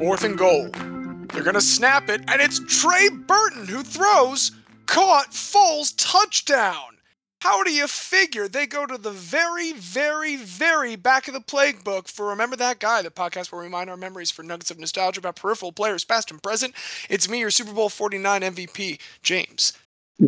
Fourth and goal. They're going to snap it, and it's Trey Burton who throws, caught, Foles, touchdown. How do you figure they go to the very, very, very back of the playbook for Remember That Guy, the podcast where we mine our memories for nuggets of nostalgia about peripheral players, past and present? It's me, your Super Bowl 49 MVP, James.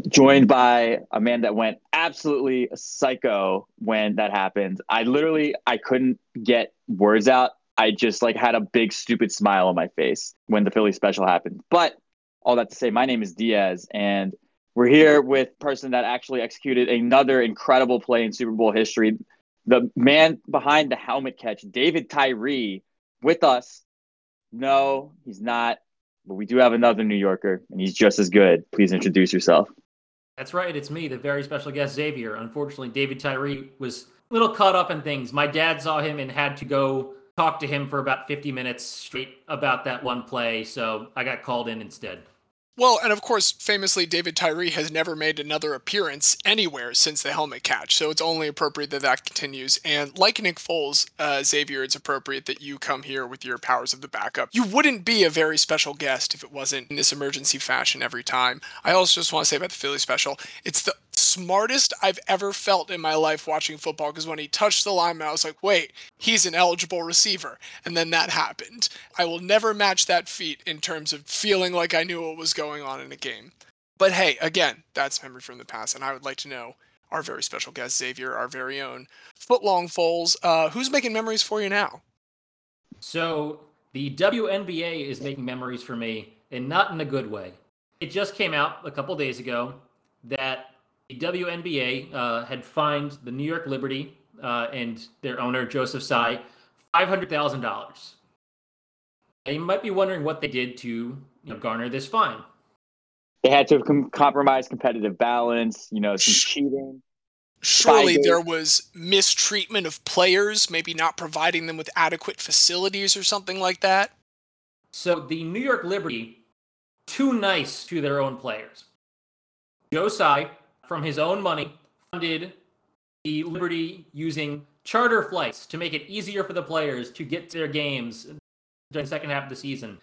Joined by a man that went absolutely psycho when that happened. I literally I couldn't get words out. I just like had a big stupid smile on my face when the Philly special happened. But all that to say, my name is Diaz, and we're here with person that actually executed another incredible play in Super Bowl history. The man behind the helmet catch, David Tyree, with us. No, he's not, but we do have another New Yorker, and he's just as good. Please introduce yourself. That's right. It's me, the very special guest, Xavier. Unfortunately, David Tyree was a little caught up in things. My dad saw him and had to go talk to him for about 50 minutes straight about that one play. So I got called in instead. Well, and of course, famously, David Tyree has never made another appearance anywhere since the helmet catch, so it's only appropriate that that continues. And like Nick Foles, uh, Xavier, it's appropriate that you come here with your powers of the backup. You wouldn't be a very special guest if it wasn't in this emergency fashion every time. I also just want to say about the Philly special, it's the smartest I've ever felt in my life watching football because when he touched the lineman, I was like, wait, he's an eligible receiver. And then that happened. I will never match that feat in terms of feeling like I knew what was going on in a game. But hey, again, that's memory from the past. And I would like to know our very special guest, Xavier, our very own footlong Foles, uh, who's making memories for you now? So the WNBA is making memories for me, and not in a good way. It just came out a couple days ago that the WNBA uh, had fined the New York Liberty uh, and their owner, Joseph Tsai, $500,000. And you might be wondering what they did to you know, garner this fine. They had to com- compromise competitive balance, you know, some cheating. Surely there was mistreatment of players, maybe not providing them with adequate facilities or something like that. So the New York Liberty, too nice to their own players. Joe Tsai from his own money, funded the Liberty using charter flights to make it easier for the players to get to their games during the second half of the season.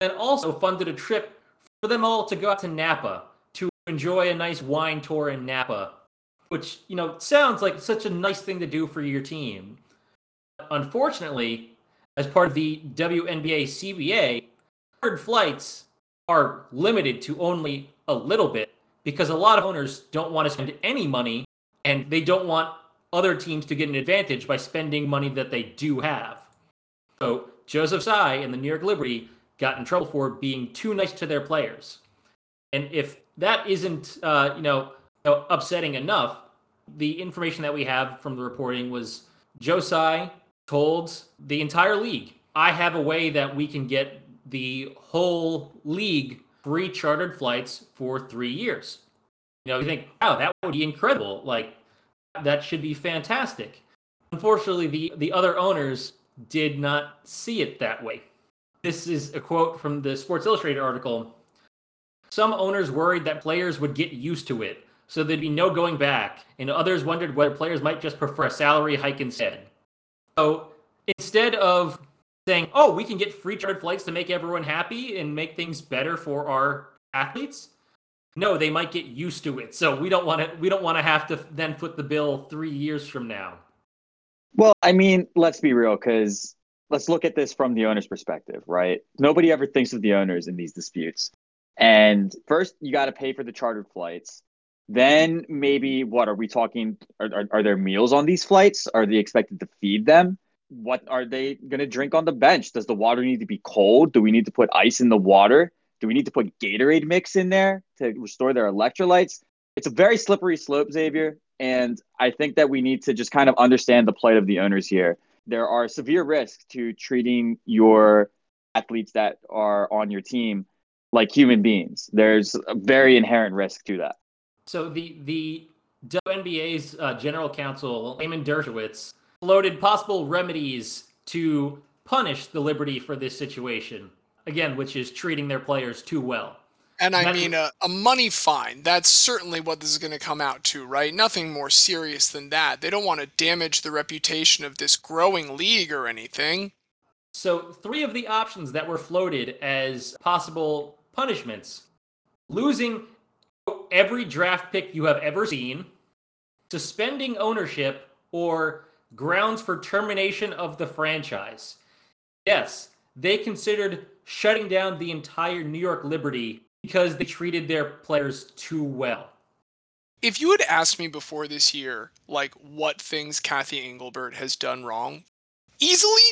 And also funded a trip for them all to go out to Napa to enjoy a nice wine tour in Napa, which, you know, sounds like such a nice thing to do for your team. Unfortunately, as part of the WNBA CBA, chartered flights are limited to only a little bit because a lot of owners don't want to spend any money and they don't want other teams to get an advantage by spending money that they do have. So Joseph Tsai and the New York Liberty got in trouble for being too nice to their players. And if that isn't, uh, you know, upsetting enough, the information that we have from the reporting was Joe Tsai told the entire league, I have a way that we can get the whole league free chartered flights for three years. You know, you think, wow, that would be incredible. Like, that should be fantastic. Unfortunately, the, the other owners did not see it that way. This is a quote from the Sports Illustrated article. Some owners worried that players would get used to it, so there'd be no going back, and others wondered whether players might just prefer a salary hike instead. So instead of saying, "Oh, we can get free chartered flights to make everyone happy and make things better for our athletes." No, they might get used to it. So we don't want to we don't want to have to then foot the bill 3 years from now. Well, I mean, let's be real cuz let's look at this from the owner's perspective, right? Nobody ever thinks of the owners in these disputes. And first, you got to pay for the chartered flights. Then maybe what are we talking? Are, are, are there meals on these flights? Are they expected to feed them? What are they going to drink on the bench? Does the water need to be cold? Do we need to put ice in the water? Do we need to put Gatorade mix in there to restore their electrolytes? It's a very slippery slope, Xavier. And I think that we need to just kind of understand the plight of the owners here. There are severe risks to treating your athletes that are on your team like human beings. There's a very inherent risk to that. So the the WNBA's uh, general counsel, Layman Dershowitz, floated possible remedies to punish the Liberty for this situation. Again, which is treating their players too well. And I mean, a, a, money fine. That's certainly what this is going to come out to, right? Nothing more serious than that. They don't want to damage the reputation of this growing league or anything. So, three of the options that were floated as possible punishments losing every draft pick you have ever seen, suspending ownership, or grounds for termination of the franchise. Yes, they considered shutting down the entire New York Liberty because they treated their players too well. If you had asked me before this year, like what things Cathy Engelbert has done wrong, easily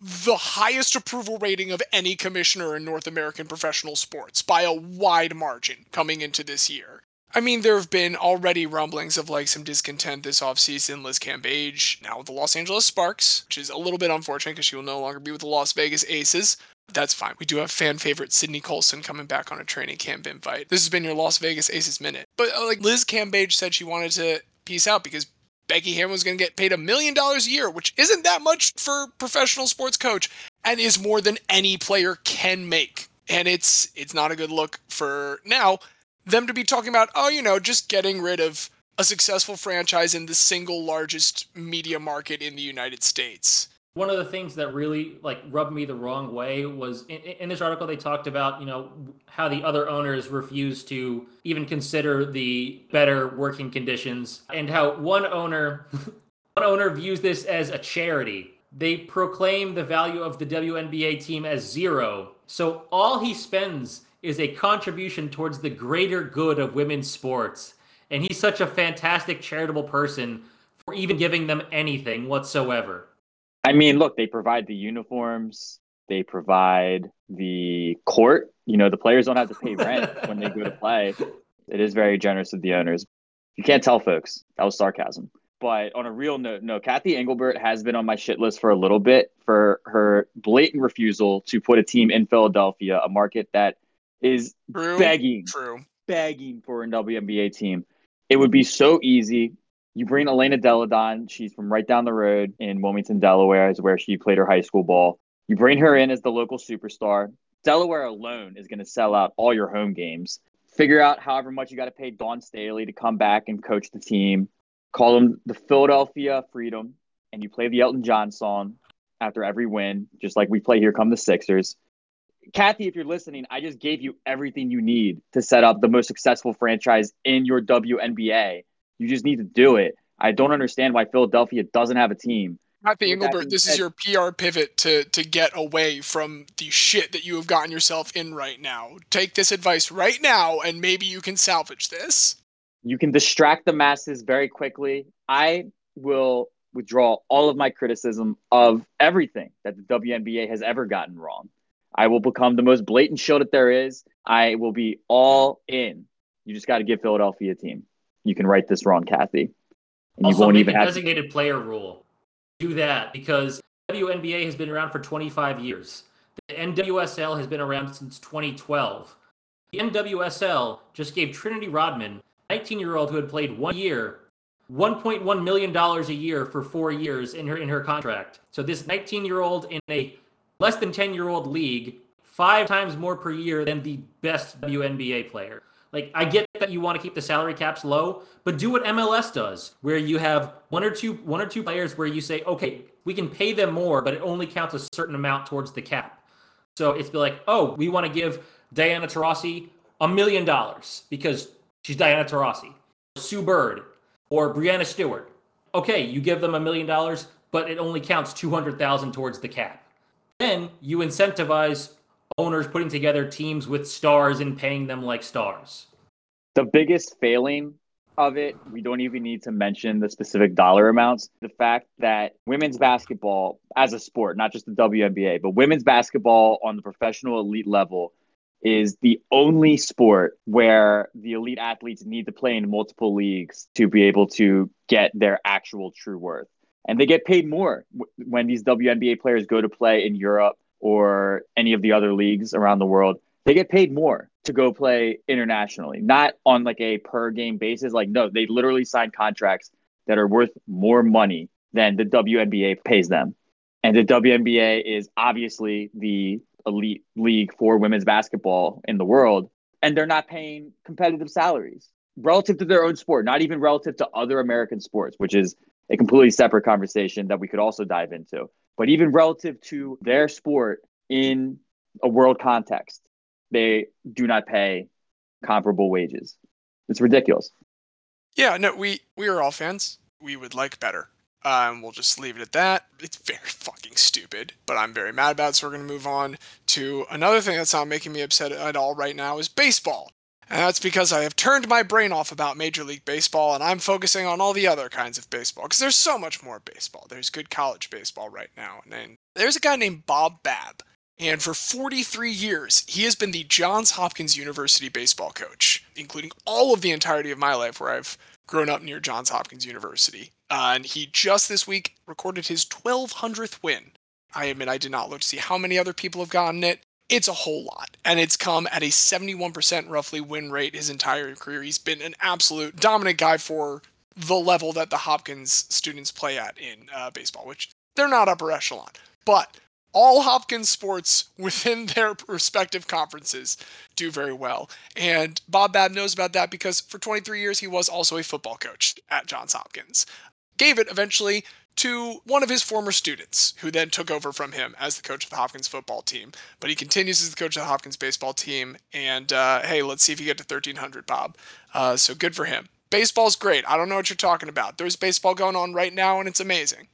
the highest approval rating of any commissioner in North American professional sports by a wide margin coming into this year. I mean, there have been already rumblings of like some discontent this offseason. Liz Cambage, now with the Los Angeles Sparks, which is a little bit unfortunate because she will no longer be with the Las Vegas Aces. That's fine. We do have fan favorite Sydney Colson coming back on a training camp invite. This has been your Las Vegas Aces minute. But uh, like Liz Cambage said she wanted to peace out because Becky Hammon was going to get paid a million dollars a year, which isn't that much for professional sports coach and is more than any player can make. And it's it's not a good look for now them to be talking about, oh, you know, just getting rid of a successful franchise in the single largest media market in the United States. One of the things that really like rubbed me the wrong way was in, in, this article they talked about you know how the other owners refused to even consider the better working conditions and how one owner one owner views this as a charity. They proclaim the value of the WNBA team as zero. So all he spends is a contribution towards the greater good of women's sports and he's such a fantastic charitable person for even giving them anything whatsoever I mean, look, they provide the uniforms, they provide the court. You know, the players don't have to pay rent when they go to play. It is very generous of the owners. You can't tell, folks. That was sarcasm. But on a real note, no, Cathy Engelbert has been on my shit list for a little bit for her blatant refusal to put a team in Philadelphia, a market that is True. begging, True. begging for a WNBA team. It would be so easy. You bring Elena Delle Donne. She's from right down the road in Wilmington, Delaware, is where she played her high school ball. You bring her in as the local superstar. Delaware alone is going to sell out all your home games. Figure out however much you got to pay Dawn Staley to come back and coach the team. Call them the Philadelphia Freedom, and you play the Elton John song after every win, just like we play Here Come the Sixers. Cathy, if you're listening, I just gave you everything you need to set up the most successful franchise in your WNBA. You just need to do it. I don't understand why Philadelphia doesn't have a team. Cathy Engelbert, this is your PR pivot to to get away from the shit that you have gotten yourself in right now. Take this advice right now, and maybe you can salvage this. You can distract the masses very quickly. I will withdraw all of my criticism of everything that the WNBA has ever gotten wrong. I will become the most blatant show that there is. I will be all in. You just got to give Philadelphia a team you can write this wrong, Cathy. And also, you won't even have a designated to... player rule. Do that because WNBA has been around for 25 years. The NWSL has been around since 2012. The NWSL just gave Trinity Rodman, 19 year old who had played one year, $1.1 million a year for four years in her in her contract. So this 19 year old in a less than 10 year old league, five times more per year than the best WNBA player. Like I get that you want to keep the salary caps low, but do what MLS does, where you have one or two one or two players where you say, okay, we can pay them more, but it only counts a certain amount towards the cap. So it's be like, oh, we want to give Diana Taurasi a million dollars because she's Diana Taurasi, Sue Bird, or Breanna Stewart. Okay, you give them a million dollars, but it only counts two hundred thousand towards the cap. Then you incentivize owners putting together teams with stars and paying them like stars. The biggest failing of it, we don't even need to mention the specific dollar amounts. The fact that women's basketball as a sport, not just the WNBA, but women's basketball on the professional elite level is the only sport where the elite athletes need to play in multiple leagues to be able to get their actual true worth. And they get paid more when these WNBA players go to play in Europe or any of the other leagues around the world, they get paid more to go play internationally, not on like a per game basis. Like, no, they literally sign contracts that are worth more money than the WNBA pays them. And the WNBA is obviously the elite league for women's basketball in the world. And they're not paying competitive salaries relative to their own sport, not even relative to other American sports, which is a completely separate conversation that we could also dive into. But even relative to their sport in a world context, they do not pay comparable wages. It's ridiculous. Yeah, no, we we are all fans. We would like better. Um, we'll just leave it at that. It's very fucking stupid, but I'm very mad about it. So we're gonna move on to another thing that's not making me upset at all right now is baseball. And that's because I have turned my brain off about Major League Baseball and I'm focusing on all the other kinds of baseball because there's so much more baseball. There's good college baseball right now. And there's a guy named Bob Babb. And for 43 years, he has been the Johns Hopkins University baseball coach, including all of the entirety of my life where I've grown up near Johns Hopkins University. Uh, and he just this week recorded his 1200th win. I admit I did not look to see how many other people have gotten it. It's a whole lot. And it's come at a 71% roughly win rate his entire career. He's been an absolute dominant guy for the level that the Hopkins students play at in uh, baseball, which they're not upper echelon. But all Hopkins sports within their respective conferences do very well. And Bob Babb knows about that because for 23 years he was also a football coach at Johns Hopkins. Gave it eventually to one of his former students, who then took over from him as the coach of the Hopkins football team. But he continues as the coach of the Hopkins baseball team. And uh, hey, let's see if you get to 1300, Bob. Uh, so good for him. Baseball's great. I don't know what you're talking about. There's baseball going on right now, and it's amazing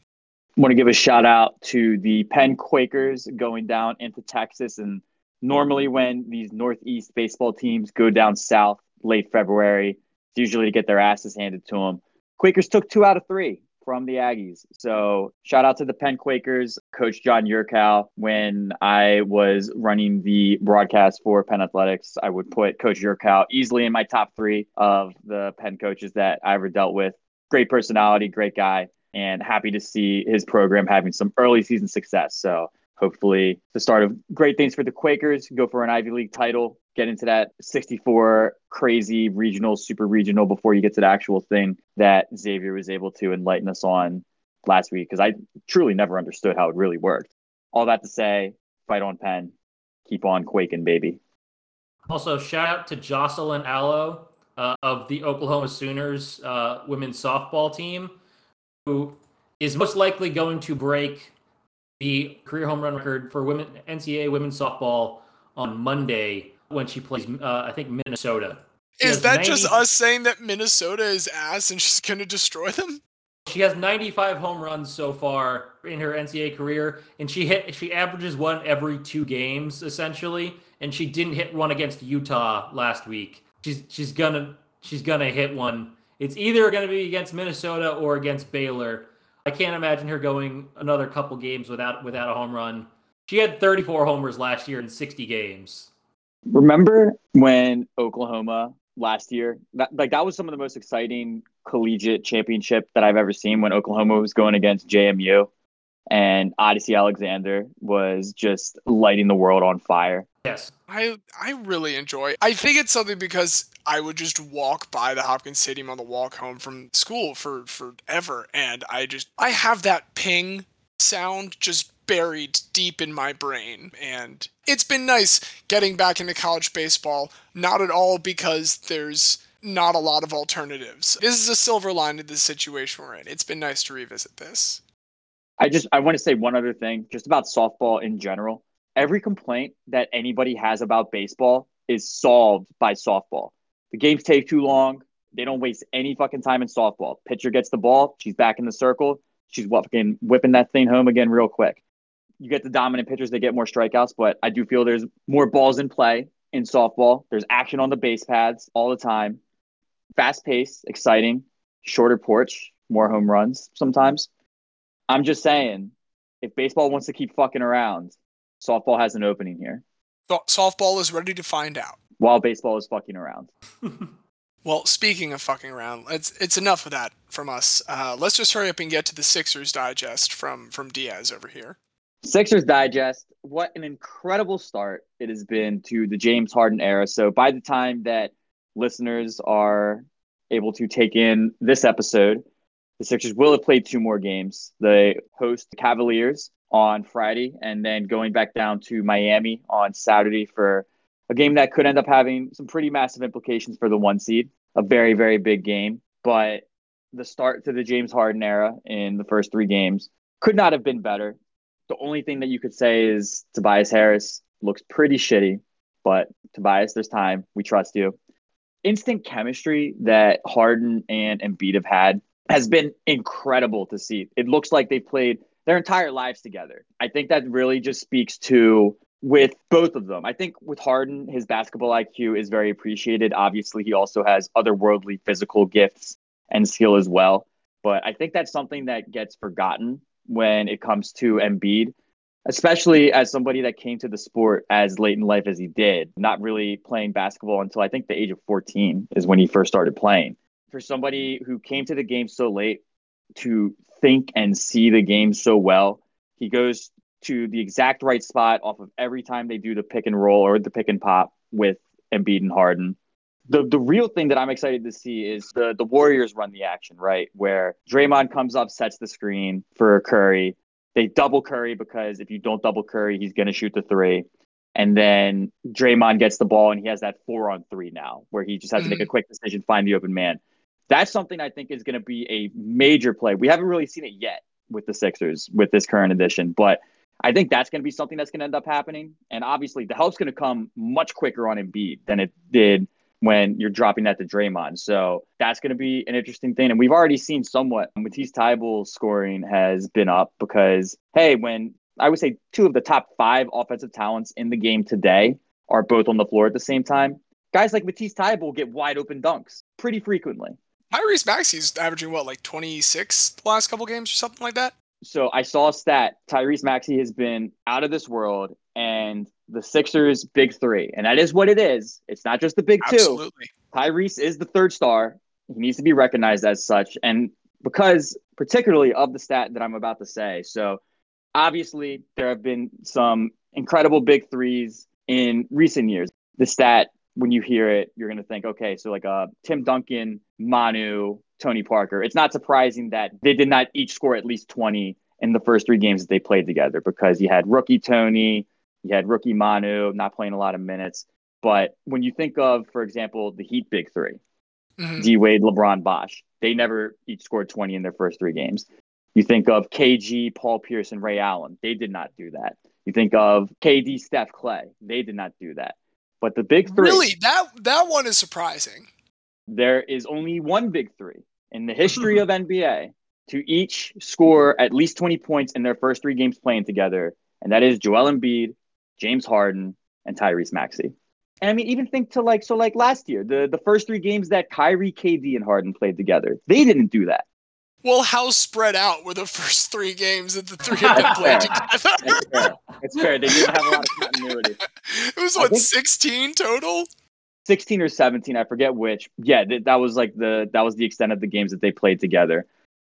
I want to give a shout out to the Penn Quakers going down into Texas. And normally, when these Northeast baseball teams go down south late February, it's usually to get their asses handed to them. Quakers took two out of three from the Aggies. So shout out to the Penn Quakers, Coach John Yurkow. When I was running the broadcast for Penn Athletics, I would put Coach Yurkow easily in my top three of the Penn coaches that I ever dealt with. Great personality, great guy and happy to see his program having some early season success. So hopefully the start of great things for the Quakers, go for an Ivy League title, get into that 64 crazy regional, super regional before you get to the actual thing that Xavier was able to enlighten us on last week because I truly never understood how it really worked. All that to say, fight on Penn, keep on quaking, baby. Also, shout out to Jocelyn Alo uh, of the Oklahoma Sooners uh, women's softball team who is most likely going to break the career home run record for women NCAA women's softball on Monday when she plays, uh, I think Minnesota. She is that 90... just us saying that Minnesota is ass and she's going to destroy them? She has 95 home runs so far in her NCAA career, and she hit she averages one every two games essentially, and she didn't hit one against Utah last week. She's she's gonna she's gonna hit one it's either going to be against Minnesota or against Baylor. I can't imagine her going another couple games without without a home run. She had 34 homers last year in 60 games. Remember when Oklahoma last year, that, like that was some of the most exciting collegiate championship that I've ever seen when Oklahoma was going against JMU and Odicci Alexander was just lighting the world on fire. Yes. I I really enjoy. I think it's something because I would just walk by the Hopkins Stadium on the walk home from school for forever and I just I have that ping sound just buried deep in my brain and it's been nice getting back into college baseball not at all because there's not a lot of alternatives. This is a silver line to the situation we're in. It's been nice to revisit this. I just I want to say one other thing just about softball in general. Every complaint that anybody has about baseball is solved by softball. The games take too long. They don't waste any fucking time in softball. Pitcher gets the ball, she's back in the circle, she's fucking whipping that thing home again real quick. You get the dominant pitchers, they get more strikeouts, but I do feel there's more balls in play in softball. There's action on the base pads all the time. Fast pace, exciting, shorter porch, more home runs sometimes. I'm just saying, if baseball wants to keep fucking around, softball has an opening here. softball is ready to find out. While baseball is fucking around. well, speaking of fucking around, it's it's enough of that from us. Uh, let's just hurry up and get to the Sixers digest from from Diaz over here. Sixers digest. What an incredible start it has been to the James Harden era. So by the time that listeners are able to take in this episode, the Sixers will have played two more games. They host the Cavaliers on Friday and then going back down to Miami on Saturday for a game that could end up having some pretty massive implications for the one seed. A very, very big game. But the start to the James Harden era in the first three games could not have been better. The only thing that you could say is Tobias Harris looks pretty shitty, but Tobias, there's time. We trust you. Instant chemistry that Harden and Embiid have had has been incredible to see. It looks like they've played their entire lives together. I think that really just speaks to with both of them. I think with Harden, his basketball IQ is very appreciated. Obviously, he also has otherworldly physical gifts and skill as well. But I think that's something that gets forgotten when it comes to Embiid, especially as somebody that came to the sport as late in life as he did, not really playing basketball until I think the age of 14 is when he first started playing. For somebody who came to the game so late to think and see the game so well, he goes to the exact right spot off of every time they do the pick and roll or the pick and pop with Embiid and Harden. The the real thing that I'm excited to see is the the Warriors run the action, right? Where Draymond comes up, sets the screen for Curry. They double Curry because if you don't double Curry, he's gonna shoot the three. And then Draymond gets the ball and he has that four on three now, where he just has mm-hmm. to make a quick decision, find the open man. That's something I think is going to be a major play. We haven't really seen it yet with the Sixers with this current edition, but I think that's going to be something that's going to end up happening. And obviously, the help's going to come much quicker on Embiid than it did when you're dropping that to Draymond. So that's going to be an interesting thing. And we've already seen somewhat Matisse Thybulle's scoring has been up because, hey, when I would say two of the top five offensive talents in the game today are both on the floor at the same time, guys like Matisse Thybulle get wide open dunks pretty frequently. Tyrese Maxey's averaging what, like 26 the last couple games or something like that? so I saw a stat. Tyrese Maxey has been out of this world, and the Sixers' big three, and that is what it is. It's not just the big Absolutely. two. Tyrese is the third star. He needs to be recognized as such, and because particularly of the stat that I'm about to say. So obviously, there have been some incredible big threes in recent years. The stat, when you hear it, you're going to think, okay, so like uh, Tim Duncan, Manu, Tony Parker. It's not surprising that they did not each score at least 20 in the first three games that they played together because you had rookie Tony, you had rookie Manu not playing a lot of minutes. But when you think of, for example, the Heat big 3 mm-hmm. D Wade, LeBron, Bosh, they never each scored 20 in their first three games. You think of KG, Paul Pierce, and Ray Allen. They did not do that. You think of KD, Steph, Clay. They did not do that. But the big three. Really, that that one is surprising. There is only one big three in the history of NBA to each score at least 20 points in their first three games playing together, and that is Joel Embiid, James Harden, and Tyrese Maxey. And I mean, even think to like so like last year, the the first three games that Kyrie, KD, and Harden played together, they didn't do that. Well, how spread out were the first three games that the three of them played together? It's fair. It's fair. They didn't have a lot of continuity. It was what sixteen total. 16 or 17 i forget which yeah th- that was like the that was the extent of the games that they played together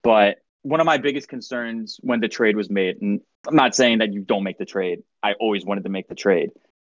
but one of my biggest concerns when the trade was made and i'm not saying that you don't make the trade i always wanted to make the trade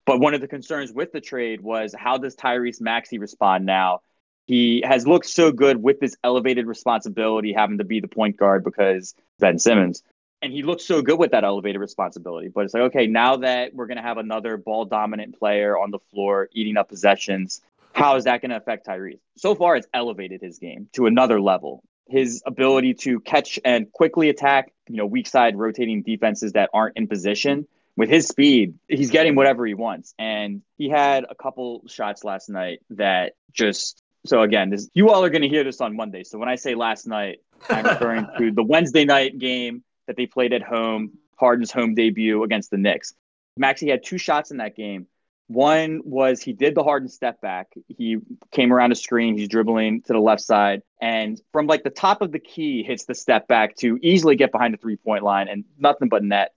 but one of the concerns with the trade was how does tyrese maxey respond now he has looked so good with this elevated responsibility having to be the point guard because ben simmons and he looks so good with that elevated responsibility. But it's like, okay, now that we're going to have another ball dominant player on the floor eating up possessions, how is that going to affect Tyrese? So far, it's elevated his game to another level. His ability to catch and quickly attack, you know, weak side rotating defenses that aren't in position. With his speed, he's getting whatever he wants. And he had a couple shots last night that just so again, this, you all are going to hear this on Monday. So when I say last night, I'm referring to the Wednesday night game that they played at home, Harden's home debut against the Knicks. Maxey had two shots in that game. One was he did the Harden step back. He came around a screen. He's dribbling to the left side, and from like the top of the key, hits the step back to easily get behind the three point line and nothing but net.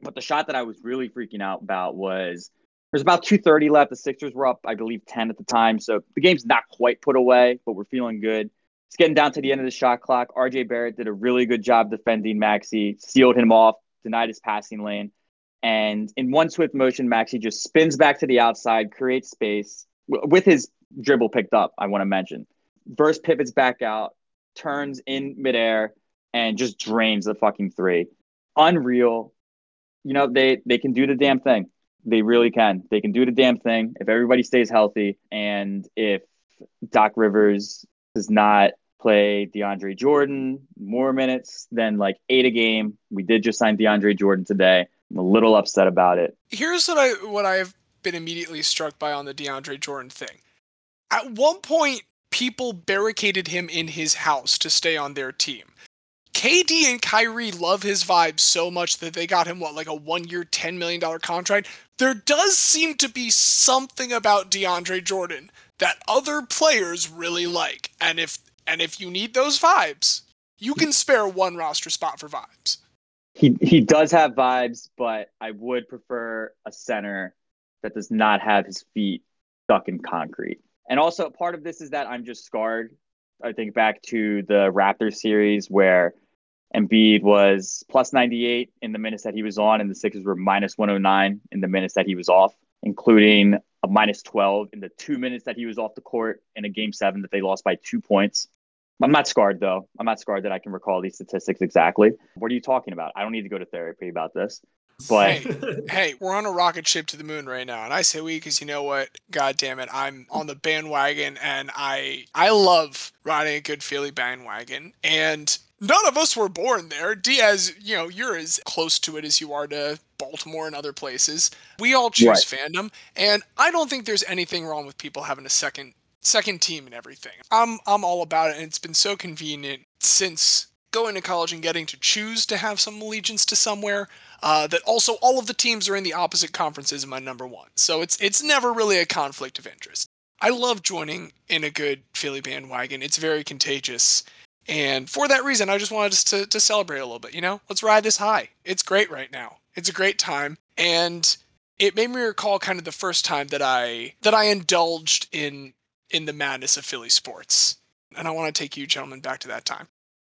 But the shot that I was really freaking out about was there's about 2:30 left. The Sixers were up, I believe, 10 at the time, so the game's not quite put away, but we're feeling good. It's getting down to the end of the shot clock. RJ Barrett did a really good job defending Maxey, sealed him off, denied his passing lane. And in one swift motion, Maxey just spins back to the outside, creates space with his dribble picked up, I want to mention. Verse pivots back out, turns in midair, and just drains the fucking three. Unreal. You know, they they can do the damn thing. They really can. They can do the damn thing if everybody stays healthy and if Doc Rivers does not play DeAndre Jordan more minutes than like eight a game. We did just sign DeAndre Jordan today. I'm a little upset about it. Here's what I what I've been immediately struck by on the DeAndre Jordan thing. At one point, people barricaded him in his house to stay on their team. KD and Kyrie love his vibe so much that they got him what like a one year, ten million dollar contract. There does seem to be something about DeAndre Jordan that other players really like, and if and if you need those vibes, you can spare one roster spot for vibes. He he does have vibes, but I would prefer a center that does not have his feet stuck in concrete. And also part of this is that I'm just scarred. I think back to the Raptors series where Embiid was plus 98 in the minutes that he was on, and the Sixers were minus 109 in the minutes that he was off, including a minus 12 in the two minutes that he was off the court in a game seven that they lost by two points. I'm not scarred though. I'm not scarred that I can recall these statistics exactly. What are you talking about? I don't need to go to therapy about this. But hey, hey, we're on a rocket ship to the moon right now, and I say we because you know what? God damn it, I'm on the bandwagon, and I I love riding a good Philly bandwagon, and none of us were born there. Diaz, you know, you're as close to it as you are to Baltimore and other places. We all choose right. fandom, and I don't think there's anything wrong with people having a second second team and everything. I'm I'm all about it, and it's been so convenient since going to college and getting to choose to have some allegiance to somewhere. Uh, that also all of the teams are in the opposite conferences in my number one, so it's it's never really a conflict of interest. I love joining in a good Philly bandwagon. It's very contagious. And for that reason, I just wanted us to, to celebrate a little bit, you know? Let's ride this high. It's great right now. It's a great time. And it made me recall kind of the first time that I that I indulged in in the madness of Philly sports. And I want to take you gentlemen back to that time.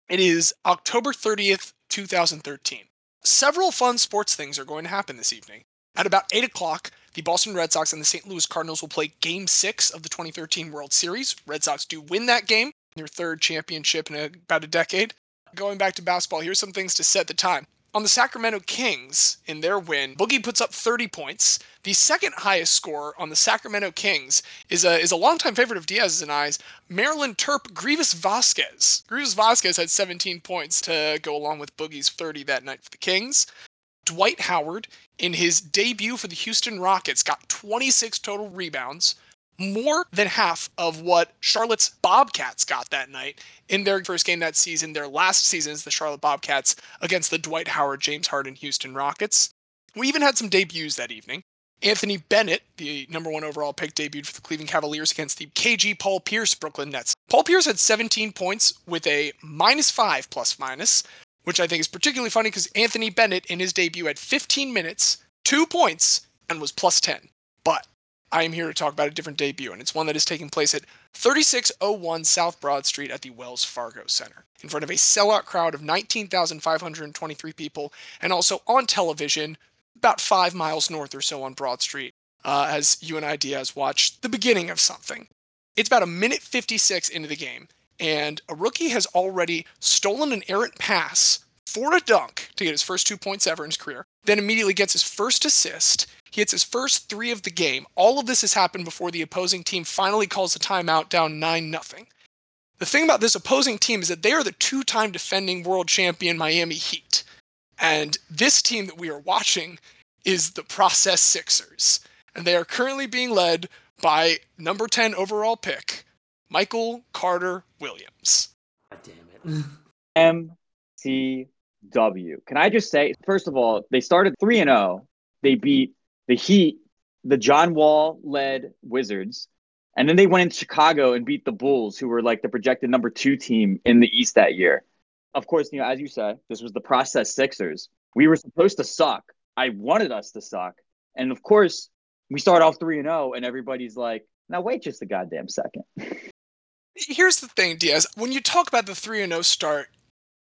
It is October 30th, 2013. Several fun sports things are going to happen this evening. At about 8 o'clock, the Boston Red Sox and the St. Louis Cardinals will play Game 6 of the 2013 World Series. Red Sox do win that game, their third championship in a, about a decade. Going back to basketball, here's some things to set the time. On the Sacramento Kings, in their win, Boogie puts up 30 points. The second highest score on the Sacramento Kings is a is a longtime favorite of Diaz's and I's, Maryland Terp Greivis Vasquez. Greivis Vasquez had 17 points to go along with Boogie's 30 that night for the Kings. Dwight Howard, in his debut for the Houston Rockets, got 26 total rebounds, more than half of what Charlotte's Bobcats got that night in their first game that season, their last season as the Charlotte Bobcats against the Dwight Howard, James Harden Houston Rockets. We even had some debuts that evening. Anthony Bennett, the number one overall pick, debuted for the Cleveland Cavaliers against the KG Paul Pierce Brooklyn Nets. Paul Pierce had 17 points with a minus five plus minus, which I think is particularly funny because Anthony Bennett in his debut had 15 minutes, two points, and was plus 10. But I am here to talk about a different debut, and it's one that is taking place at 3601 South Broad Street at the Wells Fargo Center, in front of a sellout crowd of 19,523 people, and also on television, about five miles north or so on Broad Street, uh, as you and I, Diaz, watch the beginning of something. It's about a minute 56 into the game, and a rookie has already stolen an errant pass for a dunk to get his first two points ever in his career, then immediately gets his first assist he hits his first three of the game. All of this has happened before the opposing team finally calls a timeout down 9 0. The thing about this opposing team is that they are the two time defending world champion Miami Heat. And this team that we are watching is the Process Sixers. And they are currently being led by number 10 overall pick, Michael Carter Williams. God damn it. MCW. Can I just say, first of all, they started 3 and 0. They beat the Heat, the John Wall led Wizards, and then they went into Chicago and beat the Bulls, who were like the projected number two team in the East that year. Of course, you know, as you said, this was the process Sixers. We were supposed to suck. I wanted us to suck. And of course, we start off 3 and 0 and everybody's like, "Now wait just a goddamn second. Here's the thing, Diaz. When you talk about the 3 and 0 start,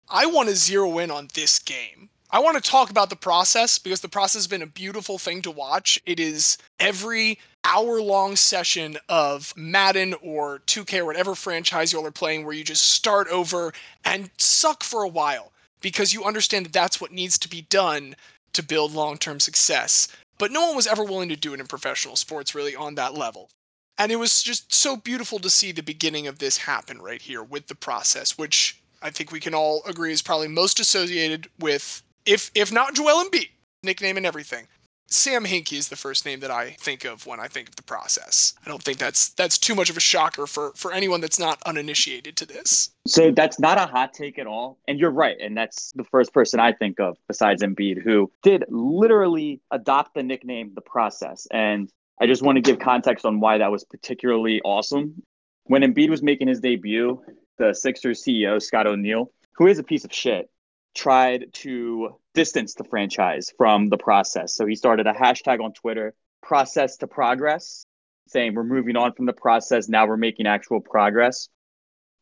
I want to zero in on this game. I want to talk about the process because the process has been a beautiful thing to watch. It is every hour long session of Madden or 2K or whatever franchise y'all are playing where you just start over and suck for a while because you understand that that's what needs to be done to build long term success. But no one was ever willing to do it in professional sports really on that level. And it was just so beautiful to see the beginning of this happen right here with the process, which I think we can all agree is probably most associated with, if if not Joel Embiid, nickname and everything. Sam Hinkie is the first name that I think of when I think of the process. I don't think that's that's too much of a shocker for for anyone that's not uninitiated to this. So that's not a hot take at all. And you're right. And that's the first person I think of besides Embiid who did literally adopt the nickname the process. And I just want to give context on why that was particularly awesome. When Embiid was making his debut, the Sixers CEO, Scott O'Neill, who is a piece of shit, tried to distance the franchise from the process. So he started a hashtag on Twitter, process to progress, saying we're moving on from the process. Now we're making actual progress.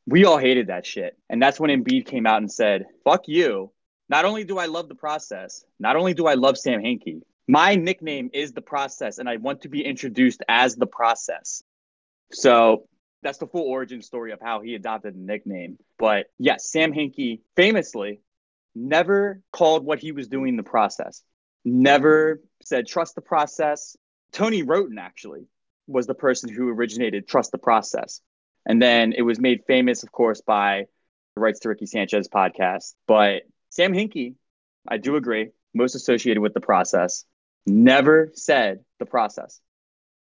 We all hated that shit. And that's when Embiid came out and said, fuck you. Not only do I love the process, not only do I love Sam Hinkie, my nickname is the process and I want to be introduced as the process. So that's the full origin story of how he adopted the nickname. But yes, Sam Hinkie famously never called what he was doing the process, never said trust the process. Tony Wroten actually was the person who originated trust the process. And then it was made famous, of course, by the Rights to Ricky Sanchez podcast. But Sam Hinkie, I do agree, most associated with the process never said the process.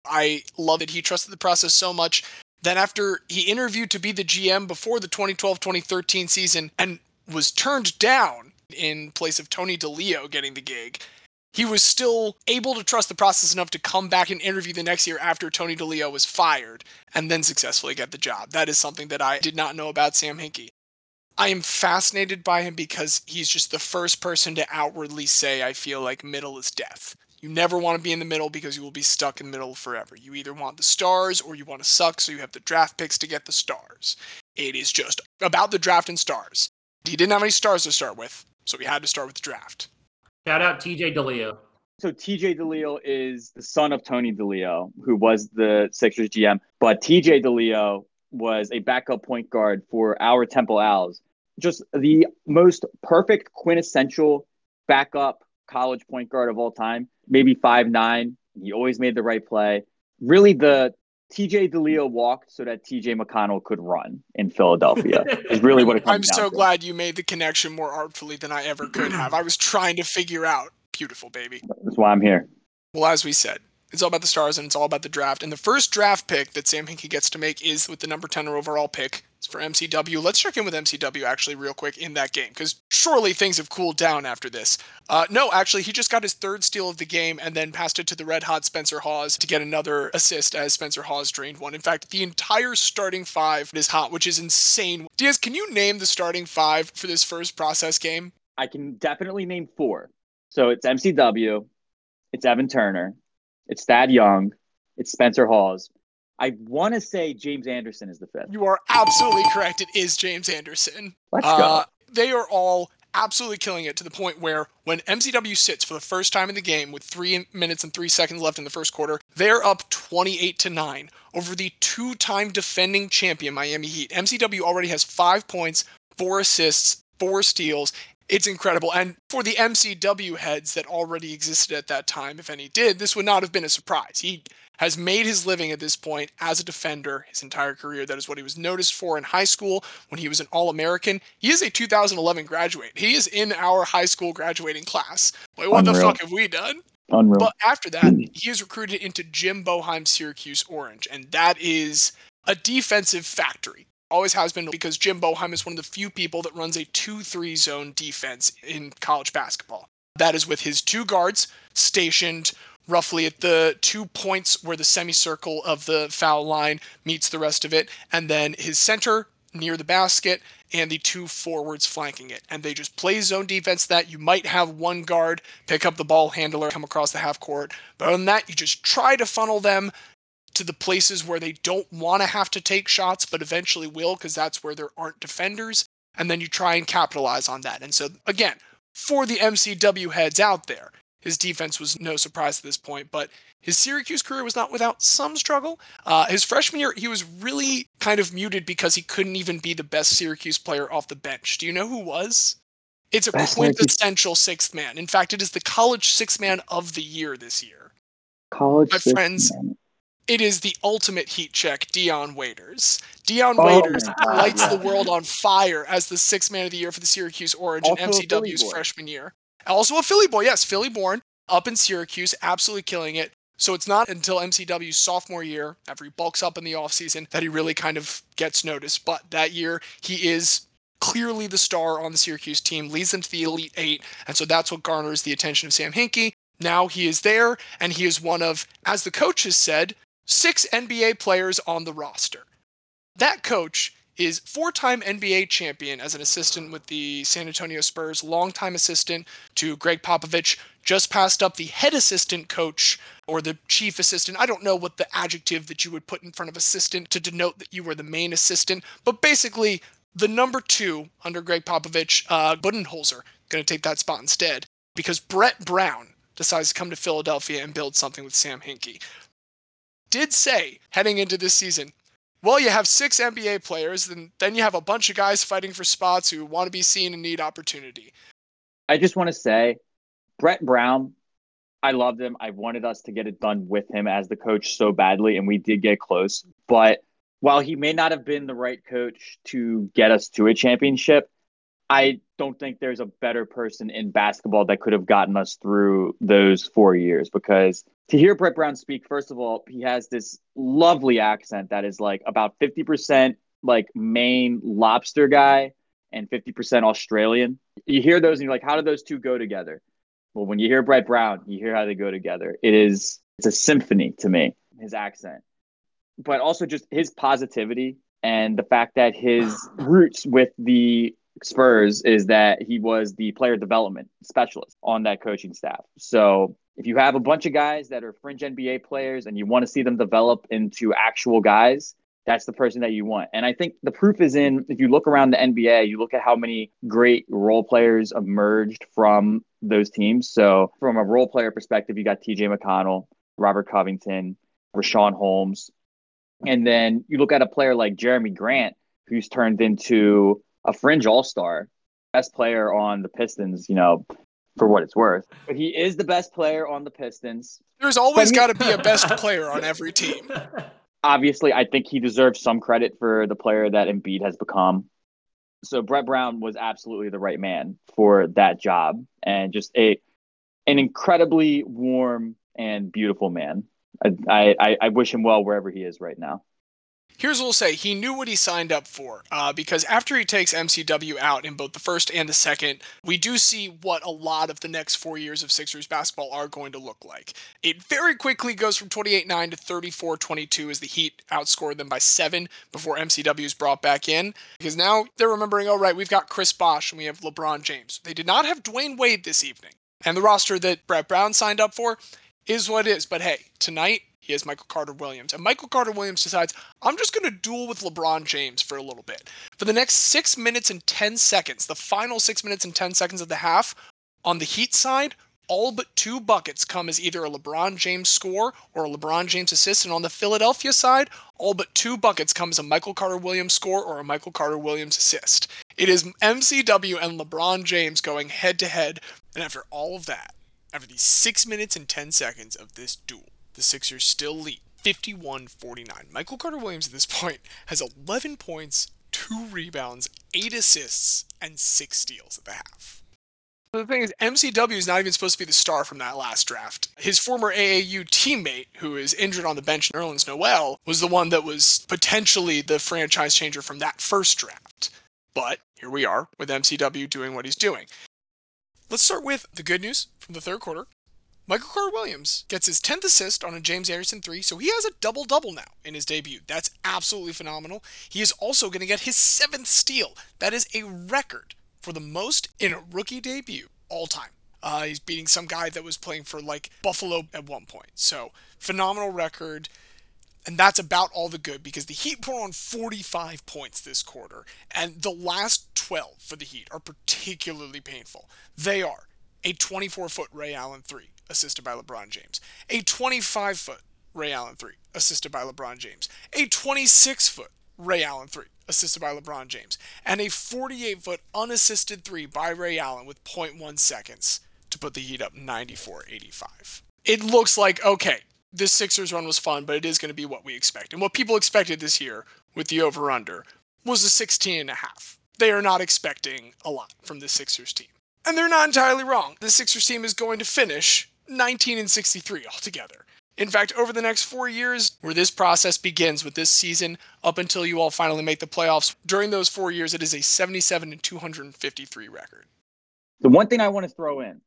I love that he trusted the process so much that after he interviewed to be the GM before the 2012 2013 season and was turned down in place of Tony DiLeo getting the gig, he was still able to trust the process enough to come back and interview the next year after Tony DiLeo was fired and then successfully get the job. That is something that I did not know about Sam Hinkie. I am fascinated by him because he's just the first person to outwardly say, I feel like middle is death. You never want to be in the middle because you will be stuck in the middle forever. You either want the stars or you want to suck, so you have the draft picks to get the stars. It is just about the draft and stars. He didn't have any stars to start with, so he had to start with the draft. Shout out TJ DiLeo. So TJ DiLeo is the son of Tony DiLeo, who was the Sixers GM. But TJ DiLeo was a backup point guard for our Temple Owls. Just the most perfect quintessential backup college point guard of all time. Maybe five nine. He always made the right play. Really, the TJ DiLeo walked so that TJ McConnell could run in Philadelphia. is really what it comes I'm so to. glad you made the connection more artfully than I ever could have. I was trying to figure out. Beautiful, baby. That's why I'm here. Well, as we said, it's all about the stars and it's all about the draft. And the first draft pick that Sam Hinkie gets to make is with the number 10 overall pick. For MCW. Let's check in with MCW actually real quick in that game because surely things have cooled down after this. Uh, no, actually, he just got his third steal of the game and then passed it to the red hot Spencer Hawes to get another assist as Spencer Hawes drained one. In fact, the entire starting five is hot, which is insane. Diaz, can you name the starting five for this first process game? I can definitely name four. So it's MCW, it's Evan Turner, it's Thad Young, it's Spencer Hawes. I want to say James Anderson is the fifth. You are absolutely correct. It is James Anderson. Let's Uh, go. they are all absolutely killing it to the point where when MCW sits for the first time in the game with three minutes and three seconds left in the first quarter, they're up 28 to 9 over the two time defending champion Miami Heat. MCW already has five points, four assists, four steals. It's incredible. And for the MCW heads that already existed at that time, if any did, this would not have been a surprise. He has made his living at this point as a defender his entire career. That is what he was noticed for in high school when he was an All American. He is a 2011 graduate. He is in our high school graduating class. Like, what the fuck have we done? Unreal. But after that, he is recruited into Jim Boeheim Syracuse Orange, and that is a defensive factory. Always has been because Jim Boeheim is one of the few people that runs a 2 3 zone defense in college basketball. That is with his two guards stationed roughly at the two points where the semicircle of the foul line meets the rest of it, and then his center near the basket and the two forwards flanking it. And they just play zone defense that you might have one guard pick up the ball handler, come across the half court. But other than that, you just try to funnel them to the places where they don't want to have to take shots, but eventually will, because that's where there aren't defenders. And then you try and capitalize on that. And so, again, for the MCW heads out there, his defense was no surprise at this point, but his Syracuse career was not without some struggle. Uh, his freshman year, he was really kind of muted because he couldn't even be the best Syracuse player off the bench. Do you know who was? It's a Best Syracuse- quintessential sixth man. In fact, it is the college sixth man of the year this year. College my friends, man. it is the ultimate heat check, Dion Waiters. Dion Oh Waiters lights yeah. the world on fire as the sixth man of the year for the Syracuse Orange Also a MCW's freshman year. Also a Philly boy, yes, Philly born, up in Syracuse, absolutely killing it. So it's not until MCW's sophomore year, after he bulks up in the offseason, that he really kind of gets noticed. But that year, he is clearly the star on the Syracuse team, leads them to the Elite Eight, and so that's what garners the attention of Sam Hinkie. Now he is there, and he is one of, as the coach has said, six NBA players on the roster. That coach is four-time NBA champion as an assistant with the San Antonio Spurs, longtime assistant to Gregg Popovich, just passed up the head assistant coach or the chief assistant. I don't know what the adjective that you would put in front of assistant to denote that you were the main assistant, but basically the number two under Gregg Popovich, uh, Budenholzer, going to take that spot instead because Brett Brown decides to come to Philadelphia and build something with Sam Hinkie. Did say heading into this season, well, you have six NBA players, and then you have a bunch of guys fighting for spots who want to be seen and need opportunity. I just want to say, Brett Brown, I loved him. I wanted us to get it done with him as the coach so badly, and we did get close. But while he may not have been the right coach to get us to a championship, I don't think there's a better person in basketball that could have gotten us through those four years. Because to hear Brett Brown speak, first of all, he has this lovely accent that is like about 50% like Maine lobster guy and 50% Australian. You hear those and you're like, how do those two go together? Well, when you hear Brett Brown, you hear how they go together. It is it's a symphony to me, his accent. But also just his positivity and the fact that his roots with the Spurs is that he was the player development specialist on that coaching staff. So if you have a bunch of guys that are fringe NBA players and you want to see them develop into actual guys, that's the person that you want. And I think the proof is in if you look around the NBA, you look at how many great role players emerged from those teams. So from a role player perspective, you got TJ McConnell, Robert Covington, Richaun Holmes. And then you look at a player like Jerami Grant, who's turned into a fringe all star, best player on the Pistons, you know, for what it's worth. But he is the best player on the Pistons. There's always got to be a best player on every team. Obviously, I think he deserves some credit for the player that Embiid has become. So Brett Brown was absolutely the right man for that job and just a an incredibly warm and beautiful man. I, I, I wish him well wherever he is right now. Here's what we'll say. He knew what he signed up for uh, because after he takes MCW out in both the first and the second, we do see what a lot of the next four years of Sixers basketball are going to look like. It very quickly goes from 28 9 to 34 22 as the Heat outscored them by seven before MCW is brought back in. Because now they're remembering, oh, right, we've got Chris Bosh and we have LeBron James. They did not have Dwyane Wade this evening. And the roster that Brett Brown signed up for is what it is. But hey, tonight, he has Michael Carter Williams. And Michael Carter Williams decides, I'm just going to duel with LeBron James for a little bit. For the next six minutes and 10 seconds, the final six minutes and 10 seconds of the half, on the Heat side, all but two buckets come as either a LeBron James score or a LeBron James assist. And on the Philadelphia side, all but two buckets come as a Michael Carter Williams score or a Michael Carter Williams assist. It is MCW and LeBron James going head to head. And after all of that, after these six minutes and 10 seconds of this duel, the Sixers still lead 51 49. Michael Carter Williams at this point has 11 points, 2 rebounds, 8 assists, and 6 steals at the half. The thing is, MCW is not even supposed to be the star from that last draft. His former AAU teammate, who is injured on the bench, Nerlens Noel, was the one that was potentially the franchise changer from that first draft. But here we are with MCW doing what he's doing. Let's start with the good news from the third quarter. Michael Carter Williams gets his 10th assist on a James Anderson 3, so he has a double double now in his debut. That's absolutely phenomenal. He is also going to get his seventh steal. That is a record for the most in a rookie debut all time. Uh, he's beating some guy that was playing for like Buffalo at one point. So, phenomenal record. And that's about all the good because the Heat put on 45 points this quarter, and the last 12 for the Heat are particularly painful. They are a 24 foot Ray Allen 3, assisted by LeBron James, a 25 foot Ray Allen 3, assisted by LeBron James, a 26 foot Ray Allen 3, assisted by LeBron James, and a 48 foot unassisted 3 by Ray Allen with 0.1 seconds to put the Heat up 94 85. It looks like, okay, this Sixers run was fun, but it is going to be what we expect. And what people expected this year with the over under was a 16 and a half. They are not expecting a lot from the Sixers team. And they're not entirely wrong. The Sixers team is going to finish 19 and 63 altogether. In fact, over the next four years, where this process begins with this season up until you all finally make the playoffs, during those four years, it is a 77 and 253 record. The one thing I want to throw in,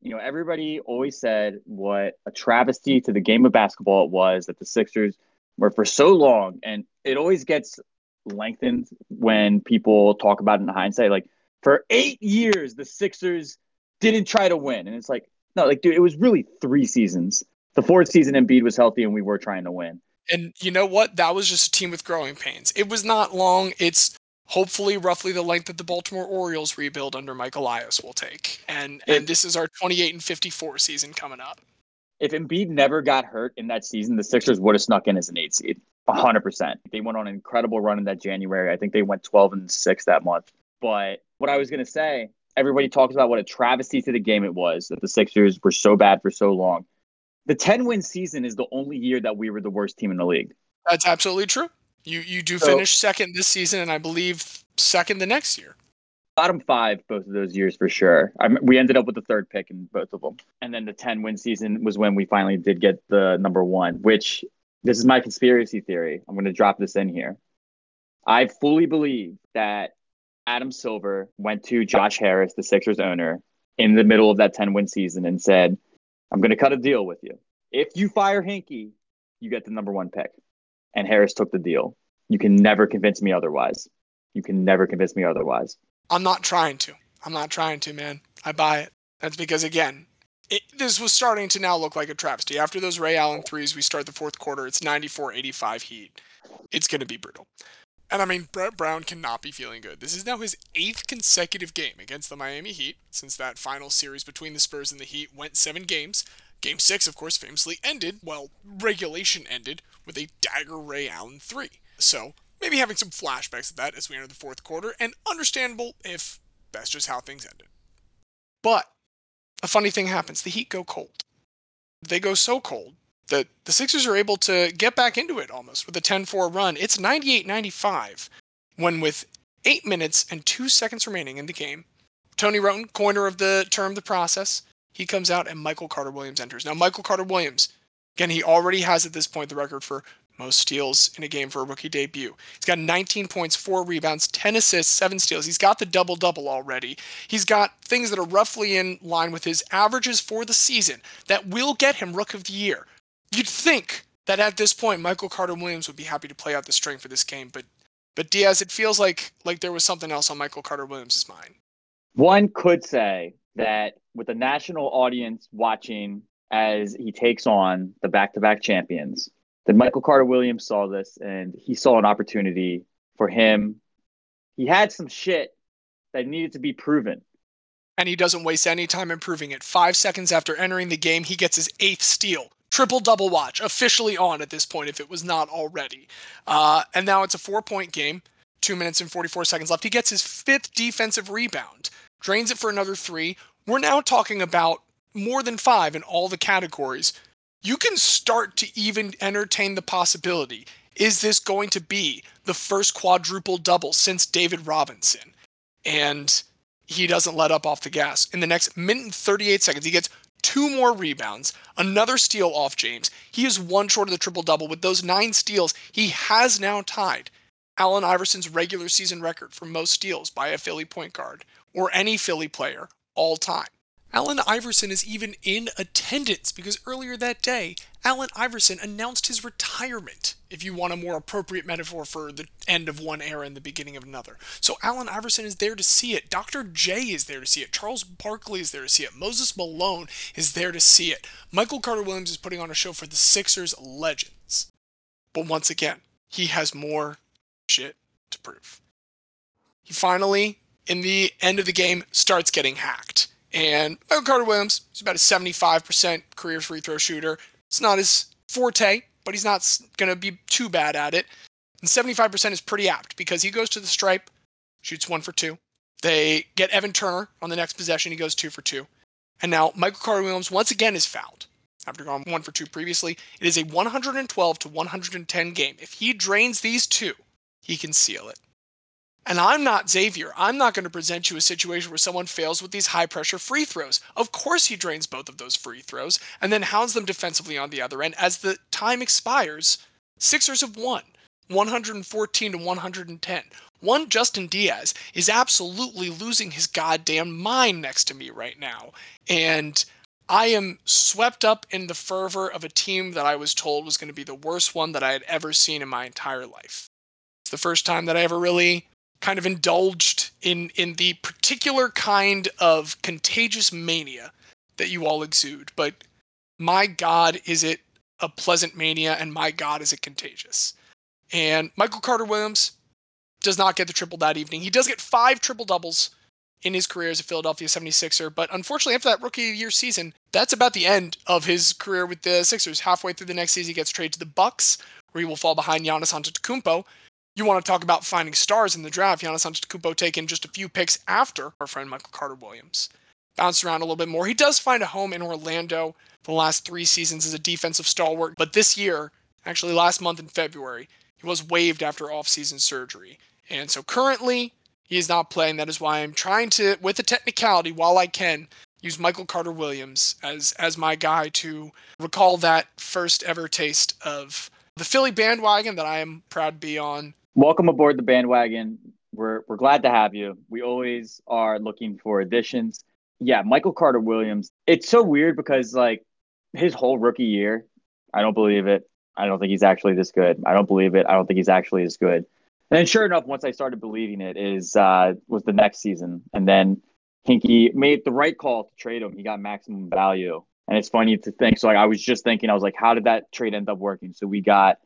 you know, everybody always said what a travesty to the game of basketball it was that the Sixers were for so long, and it always gets lengthened when people talk about it in hindsight. Like for eight years, the Sixers didn't try to win, and it's like, no, like dude, it was really three seasons. The fourth season, Embiid was healthy, and we were trying to win. And you know what? That was just a team with growing pains. It was not long. It's hopefully roughly the length that the Baltimore Orioles rebuild under Mike Elias will take. And and this is our 28 and 54 season coming up. If Embiid never got hurt in that season, the Sixers would have snuck in as an eight seed. 100%. They went on an incredible run in that January. I think they went 12 and 6 that month. But what I was going to say, everybody talks about what a travesty to the game it was that the Sixers were so bad for so long. The 10 win season is the only year that we were the worst team in the league. That's absolutely true. You you do so, finish second this season, and I believe second the next year. Bottom five both of those years for sure. I we ended up with the third pick in both of them, and then the ten win season was when we finally did get the number one. Which this is my conspiracy theory. I'm going to drop this in here. I fully believe that Adam Silver went to Josh Harris, the Sixers owner, in the middle of that 10 win season and said, I'm going to cut a deal with you. If you fire Hinkie, you get the number one pick and Harris took the deal. You can never convince me otherwise. You can never convince me otherwise. I'm not trying to. I'm not trying to, man. I buy it. That's because, again, it, this was starting to now look like a travesty. After those Ray Allen threes, we start the fourth quarter. It's 94 85 Heat. It's going to be brutal. And I mean, Brett Brown cannot be feeling good. This is now his eighth consecutive game against the Miami Heat since that final series between the Spurs and the Heat went seven games. Game six, of course, famously ended, well, regulation ended, with a dagger Ray Allen 3. So, maybe having some flashbacks of that as we enter the fourth quarter, and understandable if that's just how things ended. But, a funny thing happens the Heat go cold. They go so cold that the Sixers are able to get back into it almost with a 10 4 run. It's 98 95 when, with eight minutes and two seconds remaining in the game, Tony Wroten, coiner of the term the process, he comes out and Michael Carter Williams enters. Now, Michael Carter Williams, again, he already has at this point the record for most steals in a game for a rookie debut. He's got 19 points, four rebounds, 10 assists, seven steals. He's got the double double already. He's got things that are roughly in line with his averages for the season that will get him Rook of the Year. You'd think that at this point Michael Carter Williams would be happy to play out the string for this game, but but Diaz, it feels like like there was something else on Michael Carter Williams' mind. One could say that with the national audience watching as he takes on the back-to-back champions, that Michael Carter Williams saw this and he saw an opportunity for him. He had some shit that needed to be proven. And he doesn't waste any time improving it. Five seconds after entering the game, he gets his eighth steal. Triple double watch officially on at this point, if it was not already. Uh, and now it's a four point game, two minutes and 44 seconds left. He gets his fifth defensive rebound drains it for another three. We're now talking about more than five in all the categories. You can start to even entertain the possibility is this going to be the first quadruple double since David Robinson? And he doesn't let up off the gas. In the next minute and 38 seconds, he gets two more rebounds, another steal off James. He is one short of the triple double. With those nine steals, he has now tied Allen Iverson's regular season record for most steals by a Philly point guard or any Philly player all time. Allen Iverson is even in attendance because earlier that day, Allen Iverson announced his retirement, if you want a more appropriate metaphor for the end of one era and the beginning of another. So Allen Iverson is there to see it. Dr. J is there to see it. Charles Barkley is there to see it. Moses Malone is there to see it. Michael Carter Williams is putting on a show for the Sixers legends. But once again, he has more shit to prove. He finally in the end of the game starts getting hacked. And Michael Carter Williams is about a 75% career free throw shooter. It's not his forte, but he's not going to be too bad at it. And 75% is pretty apt because he goes to the stripe, shoots one for two. They get Evan Turner on the next possession. He goes two for two. And now Michael Carter Williams once again is fouled after going one for two previously. It is a 112 to 110 game. If he drains these two, he can seal it. And I'm not Xavier. I'm not going to present you a situation where someone fails with these high pressure free throws. Of course, he drains both of those free throws and then hounds them defensively on the other end. As the time expires, Sixers have won 114 to 110. One Justin Diaz is absolutely losing his goddamn mind next to me right now. And I am swept up in the fervor of a team that I was told was going to be the worst one that I had ever seen in my entire life. It's the first time that I ever really kind of indulged in in the particular kind of contagious mania that you all exude. But my God, is it a pleasant mania, and my God, is it contagious. And Michael Carter Williams does not get the triple that evening. He does get five triple doubles in his career as a Philadelphia 76er, but unfortunately, after that rookie year season, that's about the end of his career with the Sixers. Halfway through the next season, he gets traded to the Bucks, where he will fall behind Giannis Antetokounmpo. You want to talk about finding stars in the draft? Giannis Antetokounmpo taken just a few picks after our friend Michael Carter Williams. Bounced around a little bit more. He does find a home in Orlando the last three seasons as a defensive stalwart, but this year, actually last month in February, he was waived after offseason surgery. And so currently, he is not playing. That is why I'm trying to, with a technicality, while I can, use Michael Carter Williams as as my guy to recall that first ever taste of the Philly bandwagon that I am proud to be on. Welcome aboard the bandwagon. We're we're glad to have you. We always are looking for additions. Yeah, Michael Carter Williams. It's so weird because like his whole rookie year, I don't believe it. I don't think he's actually this good. I don't believe it. I don't think he's actually as good. And then sure enough, once I started believing it, is uh, was the next season, and then Hinkie made the right call to trade him. He got maximum value, and it's funny to think. So like I was just thinking, I was like, how did that trade end up working? So we got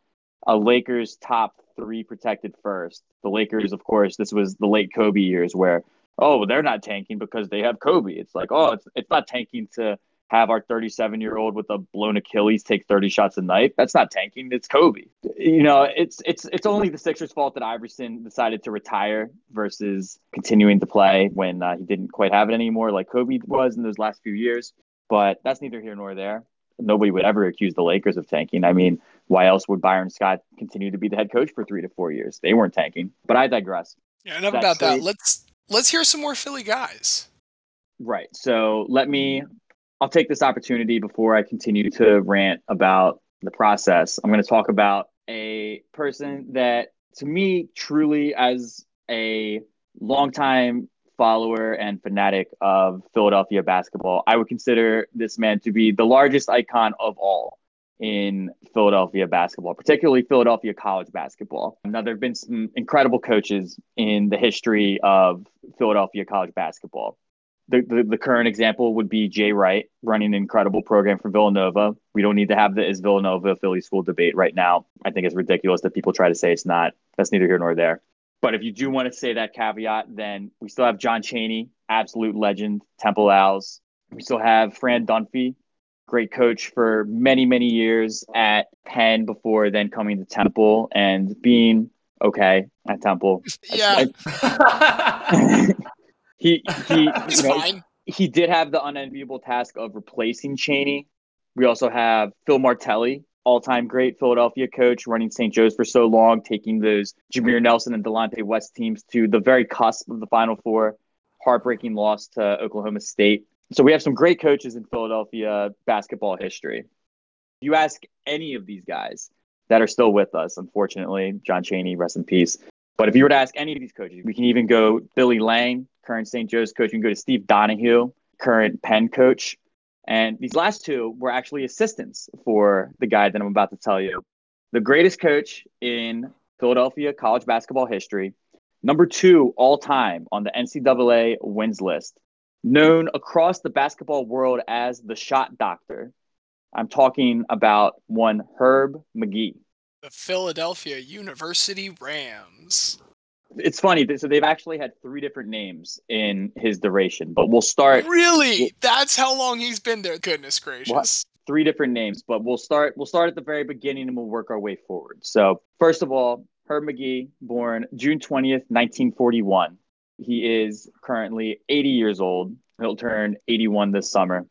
a Lakers top three protected first. The Lakers, of course, this was the late Kobe years where oh they're not tanking because they have Kobe. It's like oh it's it's not tanking to have our 37 year old with a blown Achilles take 30 shots a night. That's not tanking. It's Kobe. You know, it's it's it's only the Sixers' fault that Iverson decided to retire versus continuing to play when uh, he didn't quite have it anymore, like Kobe was in those last few years. But that's neither here nor there. Nobody would ever accuse the Lakers of tanking. I mean, why else would Byron Scott continue to be the head coach for three to four years? They weren't tanking. But I digress. Yeah, enough about that. Let's let's hear some more Philly guys. Right. So let me I'll take this opportunity before I continue to rant about the process. I'm going to talk about a person that, to me, truly, as a longtime follower and fanatic of Philadelphia basketball, I would consider this man to be the largest icon of all in Philadelphia basketball, particularly Philadelphia college basketball. Now, there have been some incredible coaches in the history of Philadelphia college basketball the, the, the, current example would be Jay Wright running an incredible program for Villanova. We don't need to have the is Villanova Philly school debate right now. I think it's ridiculous that people try to say it's not. That's neither here nor there. But if you do want to say that caveat, then we still have John Chaney, absolute legend, Temple Owls. We still have Fran Dunphy, great coach for many, many years at Penn before then coming to Temple and being okay at Temple. Yeah. He he He's you know. He did have the unenviable task of replacing Chaney. We also have Phil Martelli, all-time great Philadelphia coach, running St. Joe's for so long, taking those Jameer Nelson and Delonte West teams to the very cusp of the Final Four. Heartbreaking loss to Oklahoma State. So we have some great coaches in Philadelphia basketball history. If you ask any of these guys that are still with us, unfortunately, John Chaney, rest in peace. But if you were to ask any of these coaches, we can even go Billy Lange, current St. Joe's coach. We can go to Steve Donahue, current Penn coach. And these last two were actually assistants for the guy that I'm about to tell you. The greatest coach in Philadelphia college basketball history, number two all time on the NCAA wins list, known across the basketball world as the shot doctor. I'm talking about one Herb Magee. The Philadelphia University Rams it's funny. So they've actually had three different names in his duration, but we'll start. Really? That's how long he's been there. Goodness gracious. What? Three different names, but we'll start. We'll start at the very beginning and we'll work our way forward. So first of all, Herb Magee, born June twentieth, nineteen forty-one. He is currently eighty years old. He'll turn eighty-one this summer.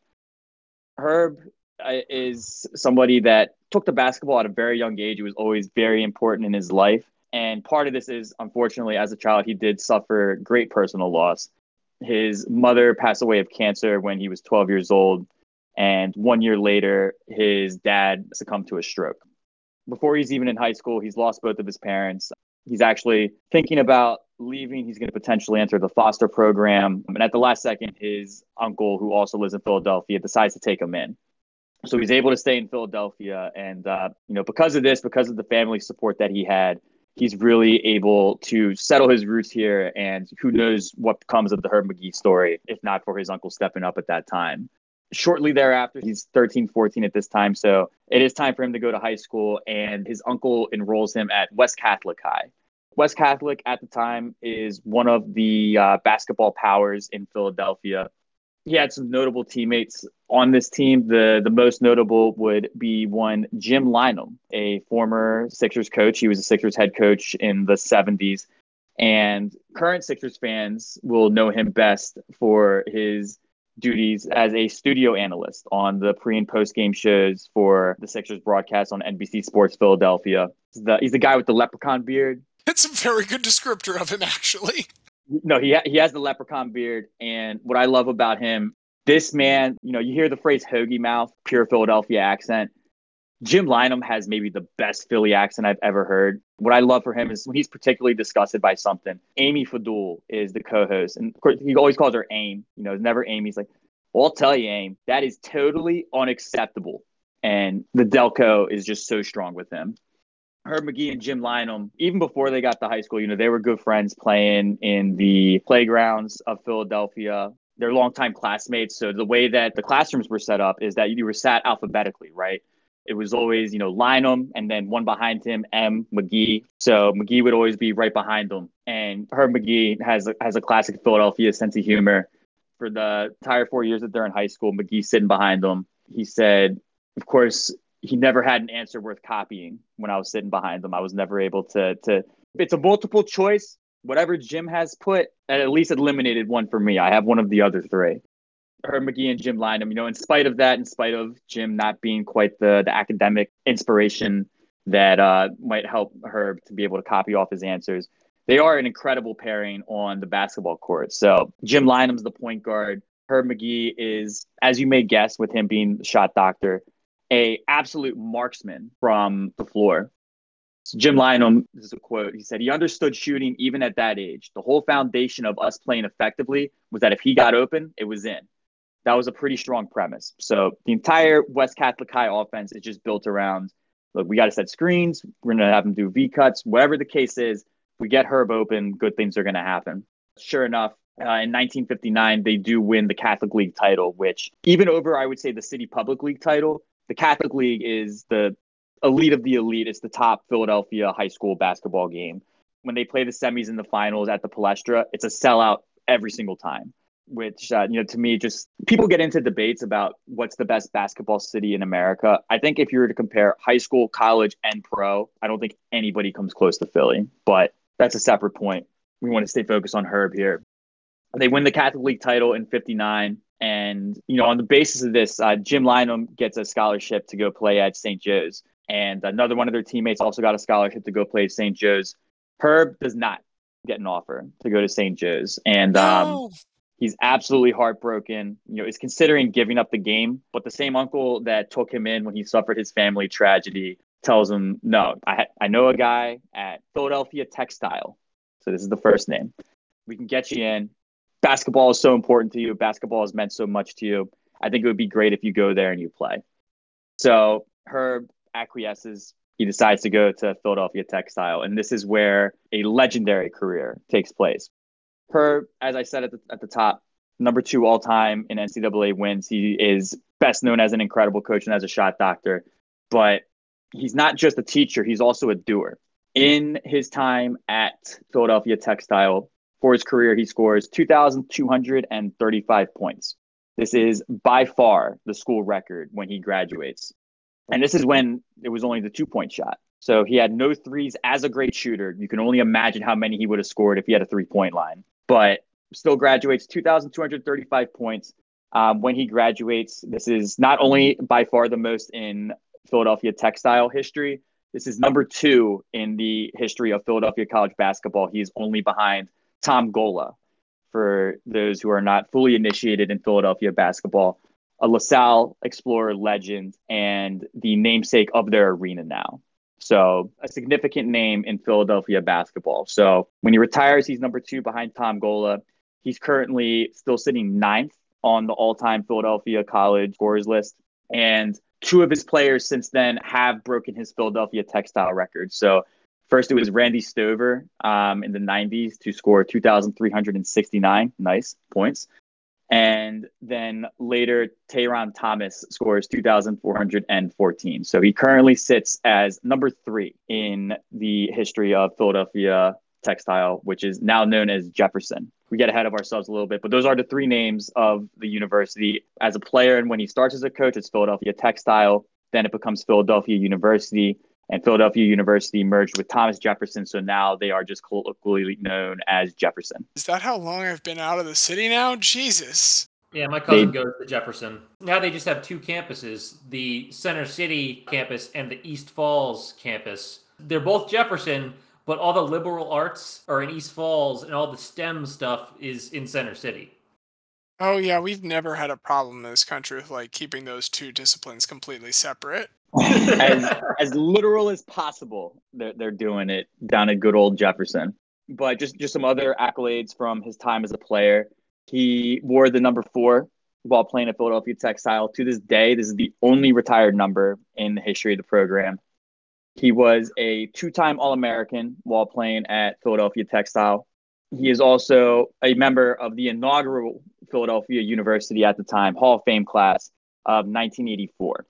Herb uh, is somebody that took to basketball at a very young age. It was always very important in his life. And part of this is, unfortunately, as a child, he did suffer great personal loss. His mother passed away of cancer when he was 12 years old. And one year later, his dad succumbed to a stroke. Before he's even in high school, he's lost both of his parents. He's actually thinking about leaving. He's going to potentially enter the foster program. And at the last second, his uncle, who also lives in Philadelphia, decides to take him in. So he's able to stay in Philadelphia. And, uh, you know, because of this, because of the family support that he had, he's really able to settle his roots here. And who knows what comes of the Herb Magee story, if not for his uncle stepping up at that time. Shortly thereafter, he's 13, 14 at this time. So it is time for him to go to high school. And his uncle enrolls him at West Catholic High. West Catholic at the time is one of the uh, basketball powers in Philadelphia. He had some notable teammates on this team. The the most notable would be one Jim Lynam, a former Sixers coach. He was a Sixers head coach in the 70s. And current Sixers fans will know him best for his duties as a studio analyst on the pre and post game shows for the Sixers broadcast on NBC Sports Philadelphia. He's the, he's the guy with the leprechaun beard. It's a very good descriptor of him, actually. No, he ha- he has the leprechaun beard, and what I love about him, this man, you know, you hear the phrase "hoagie mouth," pure Philadelphia accent. Jim Lynam has maybe the best Philly accent I've ever heard. What I love for him is when he's particularly disgusted by something. Amy Fadool is the co-host, and of course he always calls her Aim. You know, it's never Amy. He's like, "Well, I'll tell you, Aim, that is totally unacceptable." And the Delco is just so strong with him. Herb Magee and Jim Lynam, even before they got to high school, you know, they were good friends playing in the playgrounds of Philadelphia. They're longtime classmates. So the way that the classrooms were set up is that you were sat alphabetically, right? It was always, you know, Lynam and then one behind him, M. Magee. So Magee would always be right behind them. And Herb Magee has a, has a classic Philadelphia sense of humor. For the entire four years that they're in high school, Magee sitting behind them. He said, of course, he never had an answer worth copying when I was sitting behind him. I was never able to to it's a multiple choice. Whatever Jim has put, at least eliminated one for me. I have one of the other three. Herb Magee and Jim Lynam, you know, in spite of that, in spite of Jim not being quite the the academic inspiration that uh, might help Herb to be able to copy off his answers, they are an incredible pairing on the basketball court. So Jim Lynam's the point guard. Herb Magee is, as you may guess, with him being shot doctor, a absolute marksman from the floor. So Jim Lynam, this is a quote. He said he understood shooting even at that age. The whole foundation of us playing effectively was that if he got open, it was in. That was a pretty strong premise. So the entire West Catholic High offense is just built around look, we got to set screens. We're going to have him do V cuts. Whatever the case is, we get Herb open, good things are going to happen. Sure enough, uh, in 1959, they do win the Catholic League title, which even over, I would say, the City Public League title, the Catholic League is the elite of the elite. It's the top Philadelphia high school basketball game. When they play the semis and the finals at the Palestra, it's a sellout every single time. Which uh, you know, to me, just people get into debates about what's the best basketball city in America. I think if you were to compare high school, college, and pro, I don't think anybody comes close to Philly. But that's a separate point. We want to stay focused on Herb here. They win the Catholic League title in '59. And, you know, on the basis of this, uh, Jim Lynam gets a scholarship to go play at St. Joe's. And another one of their teammates also got a scholarship to go play at St. Joe's. Herb does not get an offer to go to St. Joe's. And um, no. he's absolutely heartbroken. You know, is considering giving up the game. But the same uncle that took him in when he suffered his family tragedy tells him, no, I, ha- I know a guy at Philadelphia Textile. So this is the first name. We can get you in basketball is so important to you. Basketball has meant so much to you. I think it would be great if you go there and you play. So Herb acquiesces. He decides to go to Philadelphia Textile, and this is where a legendary career takes place. Herb, as I said at the, at the top, number two all time in NCAA wins. He is best known as an incredible coach and as a shot doctor, but he's not just a teacher, he's also a doer. In his time at Philadelphia Textile, for his career, he scores 2,235 points. This is by far the school record when he graduates. And this is when it was only the two point shot. So he had no threes as a great shooter. You can only imagine how many he would have scored if he had a three point line, but still graduates 2,235 points. um, when he graduates. This is not only by far the most in Philadelphia textile history, this is number two in the history of Philadelphia college basketball. He's only behind Tom Gola, for those who are not fully initiated in Philadelphia basketball, a LaSalle Explorer legend and the namesake of their arena now. So, a significant name in Philadelphia basketball. So, when he retires, he's number two behind Tom Gola. He's currently still sitting ninth on the all time Philadelphia college scorers list. And two of his players since then have broken his Philadelphia textile record. So, First, it was Randy Stover um, in the 90s to score 2,369 nice points. And then later, Tayron Thomas scores 2,414. So he currently sits as number three in the history of Philadelphia textile, which is now known as Jefferson. We get ahead of ourselves a little bit, but those are the three names of the university. As a player, and when he starts as a coach, it's Philadelphia Textile. Then it becomes Philadelphia University and Philadelphia University merged with Thomas Jefferson, so now they are just colloquially known as Jefferson. Is that how long I've been out of the city now? Jesus. Yeah, my cousin they, goes to Jefferson. Now they just have two campuses the Center City campus and the East Falls campus. They're both Jefferson, but all the liberal arts are in East Falls and all the STEM stuff is in Center City. Oh, yeah, we've never had a problem in this country with like keeping those two disciplines completely separate as as literal as possible. They're they're doing it down at good old Jefferson. But just just some other accolades from his time as a player. He wore the number four while playing at Philadelphia Textile. To this day, this is the only retired number in the history of the program. He was a two-time All-American while playing at Philadelphia Textile. He is also a member of the inaugural Philadelphia University at the time Hall of Fame class of 1984.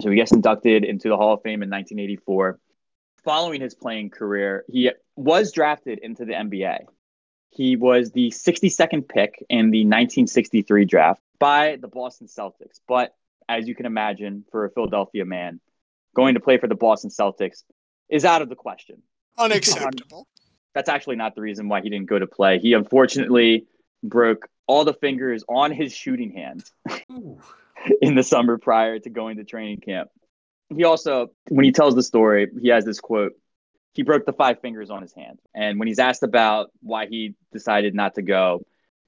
So he gets inducted into the Hall of Fame in 1984. Following his playing career, he was drafted into the NBA. He was the 62nd pick in the 1963 draft by the Boston Celtics. But as you can imagine, for a Philadelphia man, going to play for the Boston Celtics is out of the question. Unacceptable. That's actually not the reason why he didn't go to play. He unfortunately broke all the fingers on his shooting hand. in the summer prior to going to training camp. He also, when he tells the story, he has this quote. He broke the five fingers on his hand. And when he's asked about why he decided not to go,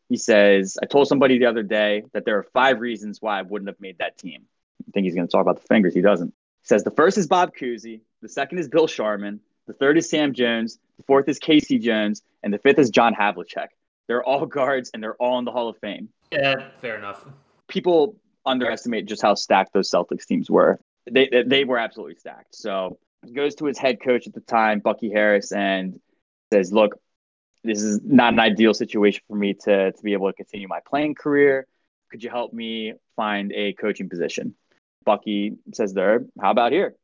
he says, I told somebody the other day that there are five reasons why I wouldn't have made that team. I think he's going to talk about the fingers. He doesn't. He says the first is Bob Cousy, the second is Bill Sharman, the third is Sam Jones, the fourth is K.C. Jones, and the fifth is John Havlicek. They're all guards and they're all in the Hall of Fame. Yeah, fair enough. People underestimate just how stacked those Celtics teams were. They they were absolutely stacked. So goes to his head coach at the time, Bucky Harris, and says, "Look, this is not an ideal situation for me to to be able to continue my playing career. Could you help me find a coaching position?" Bucky says, "There, how about here?"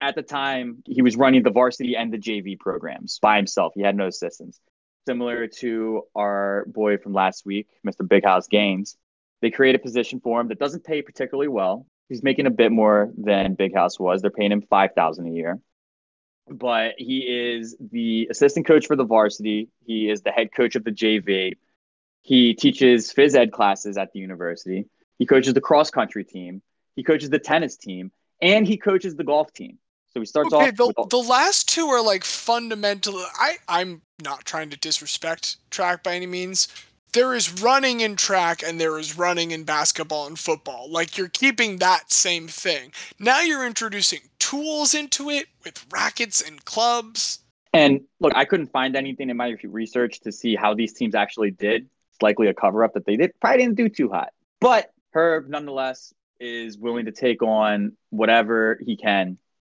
At the time, he was running the varsity and the JV programs by himself. He had no assistants. Similar to our boy from last week, Mr. Big House Gaines, they create a position for him that doesn't pay particularly well. He's making a bit more than Big House was. They're paying him five thousand a year, but he is the assistant coach for the varsity. He is the head coach of the JV. He teaches phys ed classes at the university. He coaches the cross country team. He coaches the tennis team, and he coaches the golf team. So he starts okay, off. The, the last two are like fundamental. I I'm not trying to disrespect track by any means, there is running in track and there is running in basketball and football. Like you're keeping that same thing. Now you're introducing tools into it with rackets and clubs. And look, I couldn't find anything in my research to see how these teams actually did. It's likely a cover up that they did. Probably didn't do too hot. But Herb, nonetheless, is willing to take on whatever he can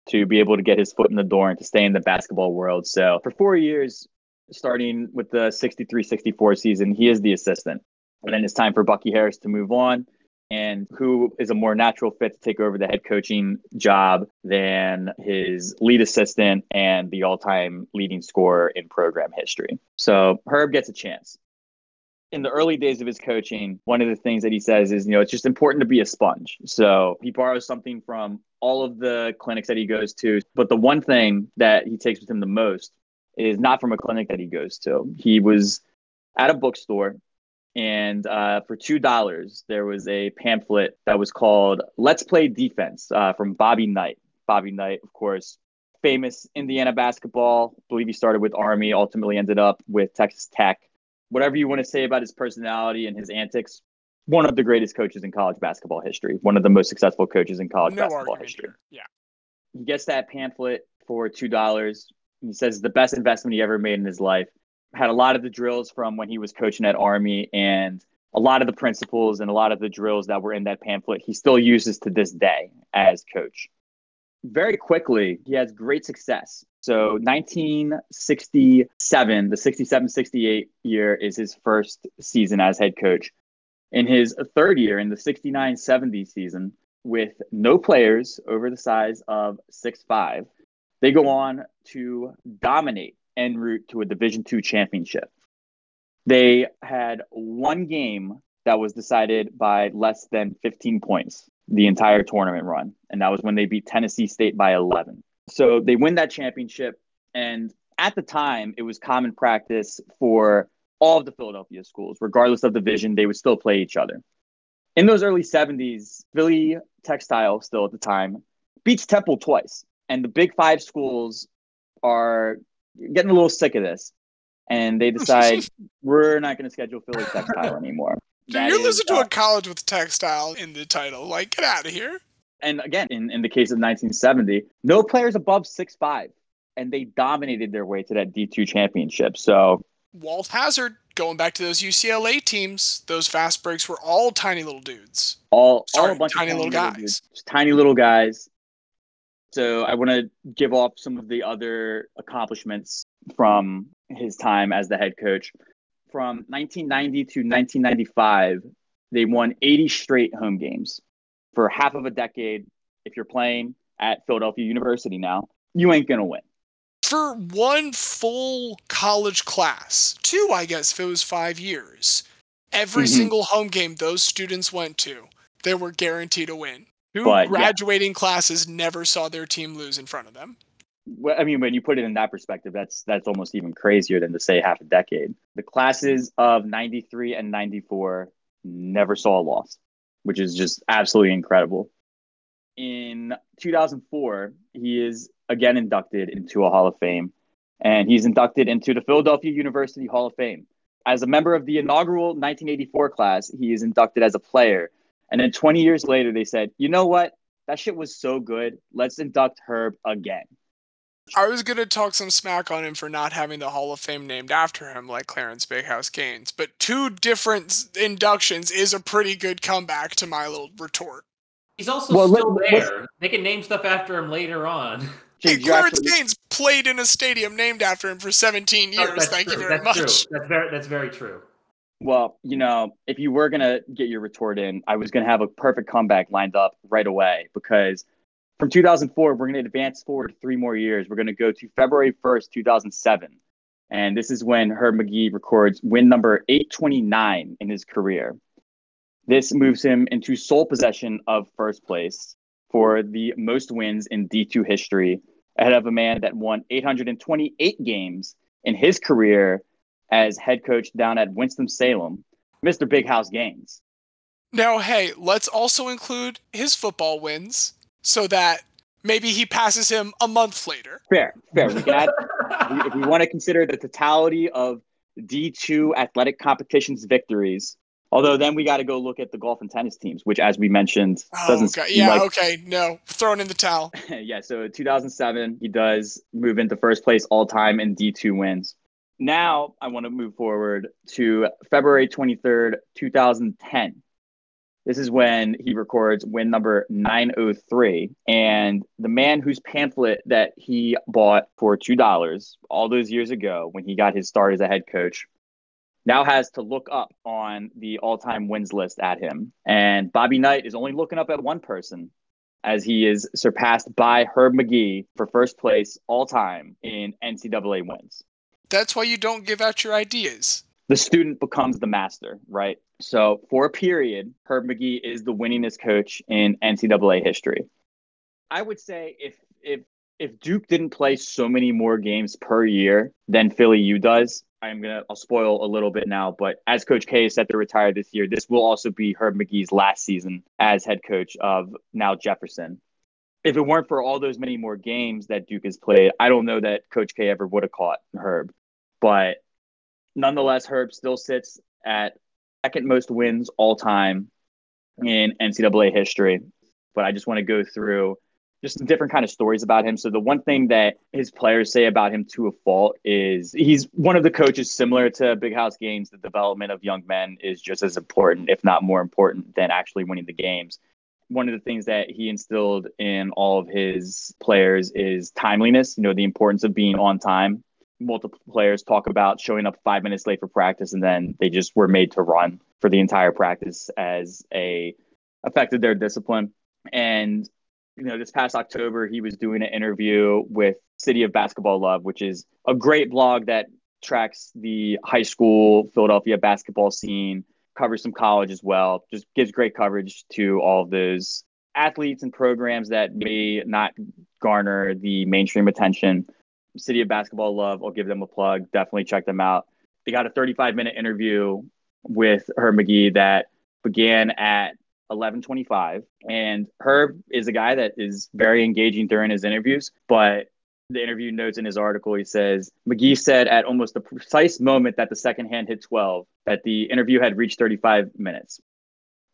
to be able to get his foot in the door and to stay in the basketball world. So for four years, starting with the 63 64 season, he is the assistant. And then it's time for Bucky Harris to move on. And who is a more natural fit to take over the head coaching job than his lead assistant and the all time leading scorer in program history? So Herb gets a chance. In the early days of his coaching, one of the things that he says is, you know, it's just important to be a sponge. So he borrows something from all of the clinics that he goes to. But the one thing that he takes with him the most is not from a clinic that he goes to. He was at a bookstore and uh, for two dollars, there was a pamphlet that was called "Let's Play Defense" uh, from Bobby Knight. Bobby Knight, of course, famous Indiana basketball. I believe he started with Army, ultimately ended up with Texas Tech. Whatever you want to say about his personality and his antics, one of the greatest coaches in college basketball history, one of the most successful coaches in college no basketball history. here. Yeah. He gets that pamphlet for two dollars. He says the best investment he ever made in his life. Had a lot of the drills from when he was coaching at Army, and a lot of the principles and a lot of the drills that were in that pamphlet he still uses to this day as coach. Very quickly, he has great success. So 1967, the 67-68 year is his first season as head coach. In his third year, in the 69-70 season, with no players over the size of six five, they go on to dominate en route to a Division two championship. They had one game that was decided by less than 15 points the entire tournament run, and that was when they beat Tennessee State by 11. So they win that championship, and at the time, it was common practice for all of the Philadelphia schools, regardless of division, they would still play each other. In those early 70s, Philly Textile, still at the time, beats Temple twice. And the big five schools are getting a little sick of this. And they decide we're not going to schedule Philly Textile anymore. Dude, you're is, losing to uh, a college with textile in the title. Like, get out of here. And again, in, in the case of 1970, no players above six five, and they dominated their way to that D2 championship. So Walt Hazzard, going back to those UCLA teams, those fast breaks were all tiny little dudes. all, all Sorry, a bunch tiny of little guys. just tiny little guys. So I want to give off some of the other accomplishments from his time as the head coach. From 1990 to 1995, they won 80 straight home games. For half of a decade, if you're playing at Philadelphia University now, you ain't gonna win. For one full college class, two, I guess, if it was five years, every Mhm. single home game those students went to, they were guaranteed a win. Two But, yeah. graduating classes never saw their team lose in front of them. Well, I mean, when you put it in that perspective, that's that's almost even crazier than to say half a decade. The classes of '93 and '94 never saw a loss, which is just absolutely incredible. In 2004, he is again inducted into a Hall of Fame, and he's inducted into the Philadelphia University Hall of Fame. As a member of the inaugural 1984 class, he is inducted as a player. And then 20 years later, they said, you know what? That shit was so good. Let's induct Herb again. I was going to talk some smack on him for not having the Hall of Fame named after him, like Clarence Bakehouse Gaines, but two different inductions is a pretty good comeback to my little retort. He's also Well, still let's- there. They can name stuff after him later on. Hey, Clarence actually- Gaines played in a stadium named after him for 17 years. That's Thank you very That's much. True. That's very that's very true. Well, you know, if you were gonna get your retort in, I was gonna have a perfect comeback lined up right away because from 2004 we're gonna advance forward three more years. We're gonna go to February 1st, 2007, and this is when Herb McGee records win number 829 in his career. This moves him into sole possession of first place for the most wins in D2 history, ahead of a man that won 828 games in his career as head coach down at Winston-Salem, Mr. Big House Gaines. Now, hey, let's also include his football wins so that maybe he passes him a month later. Fair, fair. We we- if we want to consider the totality of D2 athletic competitions victories, although then we got to go look at the golf and tennis teams, which, as we mentioned, Oh, doesn't okay. Yeah, like okay. No, throwing in the towel. yeah, so 2007, he does move into first place all time in D2 wins. Now I want to move forward to February 23rd, 2010. This is when he records win number 903. And the man whose pamphlet that he bought for $2 all those years ago when he got his start as a head coach now has to look up on the all time wins list at him. And Bobby Knight is only looking up at one person as he is surpassed by Herb Magee for first place all time in NCAA wins. That's why you don't give out your ideas. The student becomes the master, right? So for a period, Herb Magee is the winningest coach in NCAA history. I would say if if if Duke didn't play so many more games per year than Philly U does, I'm gonna I'll spoil a little bit now, but as Coach K is set to retire this year, this will also be Herb Magee's last season as head coach of now Jefferson. If it weren't for all those many more games that Duke has played, I don't know that Coach K ever would have caught Herb. But nonetheless, Herb still sits at second most wins all time in NCAA history. But I just want to go through just different kind of stories about him. So the one thing that his players say about him to a fault is he's one of the coaches similar to Big House Gaines. The development of young men is just as important, if not more important, than actually winning the games. One of the things that he instilled in all of his players is timeliness. You know, the importance of being on time. Multiple players talk about showing up five minutes late for practice, and then they just were made to run for the entire practice as a affected their discipline. And you know, this past October, he was doing an interview with City of Basketball Love, which is a great blog that tracks the high school Philadelphia basketball scene, covers some college as well, just gives great coverage to all of those athletes and programs that may not garner the mainstream attention. City of Basketball Love, I'll give them a plug. Definitely check them out. They got a 35 minute interview with Herb Magee that began at 11:25 and Herb is a guy that is very engaging during his interviews but the interview notes in his article he says Magee said at almost the precise moment that the second hand hit 12 that the interview had reached 35 minutes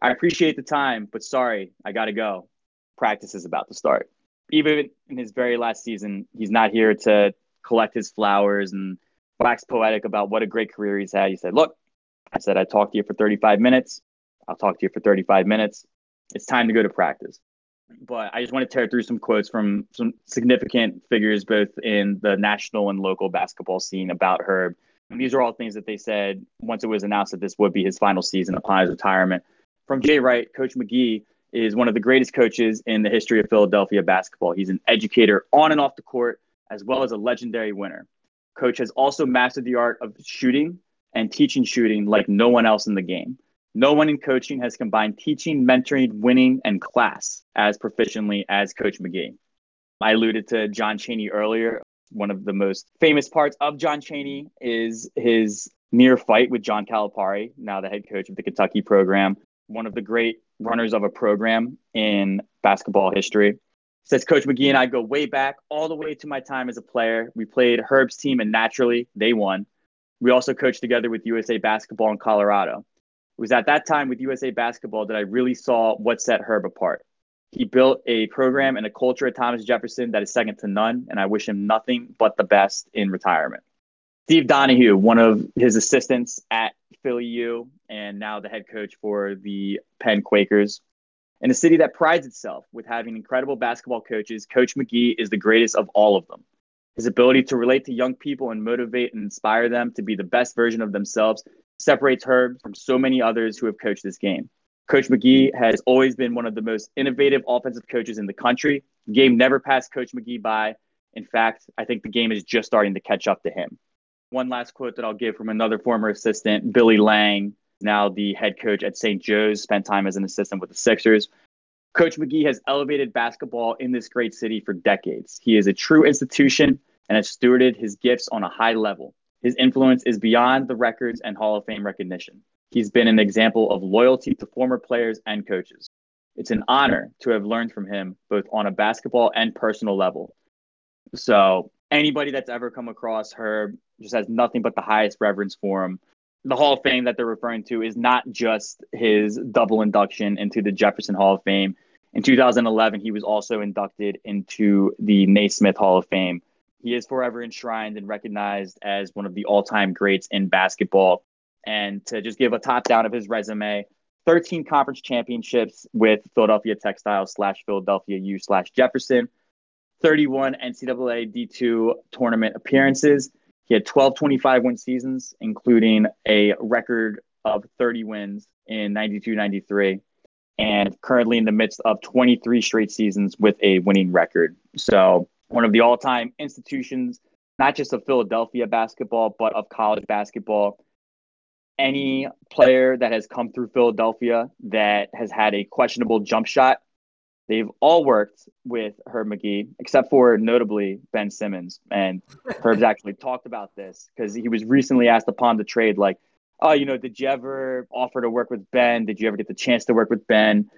I appreciate the time but sorry I got to go practice is about to start even in his very last season he's not here to collect his flowers and wax poetic about what a great career he's had he said look I said I talked to you for 35 minutes I'll talk to you for 35 minutes. It's time to go to practice. But I just want to tear through some quotes from some significant figures, both in the national and local basketball scene about Herb. And these are all things that they said once it was announced that this would be his final season upon his retirement. From Jay Wright, Coach Magee is one of the greatest coaches in the history of Philadelphia basketball. He's an educator on and off the court, as well as a legendary winner. Coach has also mastered the art of shooting and teaching shooting like no one else in the game. No one in coaching has combined teaching, mentoring, winning, and class as proficiently as Coach Magee. I alluded to John Chaney earlier. One of the most famous parts of John Chaney is his near fight with John Calipari, now the head coach of the Kentucky program, one of the great runners of a program in basketball history. Says Coach Magee and I go way back, all the way to my time as a player. We played Herb's team, and naturally, they won. We also coached together with USA Basketball in Colorado. It was at that time with USA Basketball that I really saw what set Herb apart. He built a program and a culture at Thomas Jefferson that is second to none, and I wish him nothing but the best in retirement. Steve Donahue, one of his assistants at Philly U, and now the head coach for the Penn Quakers. In a city that prides itself with having incredible basketball coaches, Coach Magee is the greatest of all of them. His ability to relate to young people and motivate and inspire them to be the best version of themselves separates Herb from so many others who have coached this game. Coach Magee has always been one of the most innovative offensive coaches in the country. The game never passed Coach Magee by. In fact, I think the game is just starting to catch up to him. One last quote that I'll give from another former assistant, Billy Lange, now the head coach at St. Joe's, spent time as an assistant with the Sixers. Coach Magee has elevated basketball in this great city for decades. He is a true institution and has stewarded his gifts on a high level. His influence is beyond the records and Hall of Fame recognition. He's been an example of loyalty to former players and coaches. It's an honor to have learned from him both on a basketball and personal level. So, anybody that's ever come across Herb just has nothing but the highest reverence for him. The Hall of Fame that they're referring to is not just his double induction into the Jefferson Hall of Fame. In 2011, he was also inducted into the Naismith Hall of Fame, he is forever enshrined and recognized as one of the all time greats in basketball. And to just give a top down of his resume 13 conference championships with Philadelphia Textile slash Philadelphia U slash Jefferson, 31 NCAA D2 tournament appearances. He had 12 25 win seasons, including a record of 30 wins in 92 93, and currently in the midst of 23 straight seasons with a winning record. So one of the all time institutions, not just of Philadelphia basketball, but of college basketball. Any player that has come through Philadelphia that has had a questionable jump shot, They've all worked with Herb Magee, except for notably Ben Simmons. And Herb's actually talked about this because he was recently asked upon the trade, like, oh, you know, did you ever offer to work with Ben? Did you ever get the chance to work with Ben?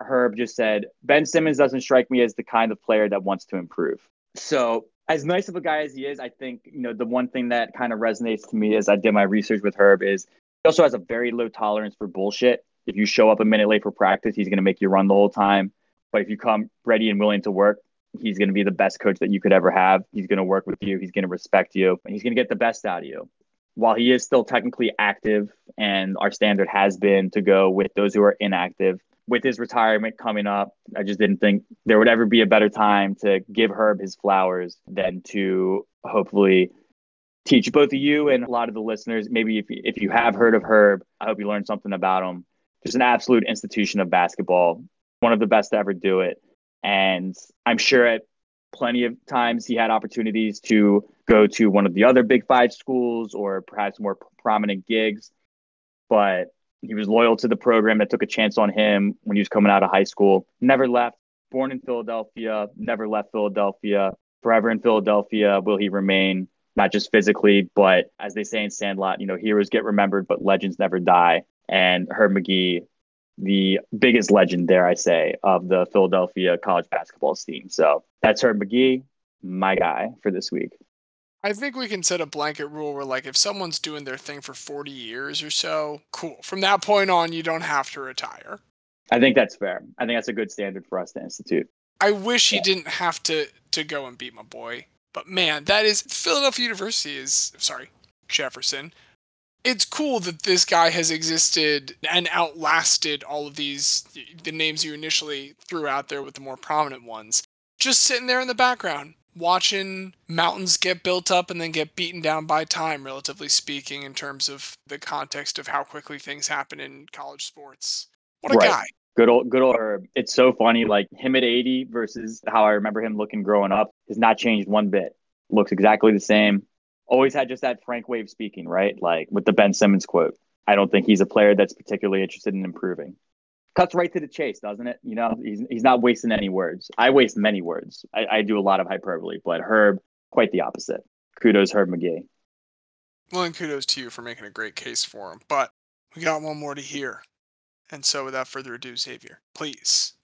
Herb just said, Ben Simmons doesn't strike me as the kind of player that wants to improve. So, as nice of a guy as he is, I think, you know, the one thing that kind of resonates to me as I did my research with Herb is he also has a very low tolerance for bullshit. If you show up a minute late for practice, he's going to make you run the whole time. But if you come ready and willing to work, he's going to be the best coach that you could ever have. He's going to work with you. He's going to respect you, and he's going to get the best out of you. While he is still technically active, and our standard has been to go with those who are inactive, with his retirement coming up, I just didn't think there would ever be a better time to give Herb his flowers than to hopefully teach both of you and a lot of the listeners. Maybe if, if you have heard of Herb, I hope you learned something about him. Just an absolute institution of basketball one of the best to ever do it. And I'm sure at plenty of times he had opportunities to go to one of the other big five schools or perhaps more prominent gigs. But he was loyal to the program that took a chance on him when he was coming out of high school. Never left. Born in Philadelphia, never left Philadelphia. Forever in Philadelphia will he remain, not just physically, but as they say in Sandlot, you know, heroes get remembered, but legends never die. And Herb Magee the biggest legend, dare I say, of the Philadelphia college basketball scene. So that's Herb Magee, my guy for this week. I think we can set a blanket rule where, like, if someone's doing their thing for 40 years or so, cool. From that point on, you don't have to retire. I think that's fair. I think that's a good standard for us to institute. I wish he didn't have to to go and beat my boy, but man, that is Philadelphia University is sorry Jefferson it's cool that this guy has existed and outlasted all of these the names you initially threw out there with the more prominent ones. Just sitting there in the background watching mountains get built up and then get beaten down by time relatively speaking in terms of the context of how quickly things happen in college sports. What a right. guy. Good old good old herb. It's so funny like him at 80 versus how i remember him looking growing up has not changed one bit. Looks exactly the same always had just that frank way of speaking, right? Like with the Ben Simmons quote. I don't think he's a player that's particularly interested in improving. Cuts right to the chase, doesn't it? You know, he's he's not wasting any words. I waste many words. I, I do a lot of hyperbole, but Herb, quite the opposite. Kudos, Herb Magee. Well, and kudos to you for making a great case for him. But we got one more to hear. And so, without further ado, Xavier, please.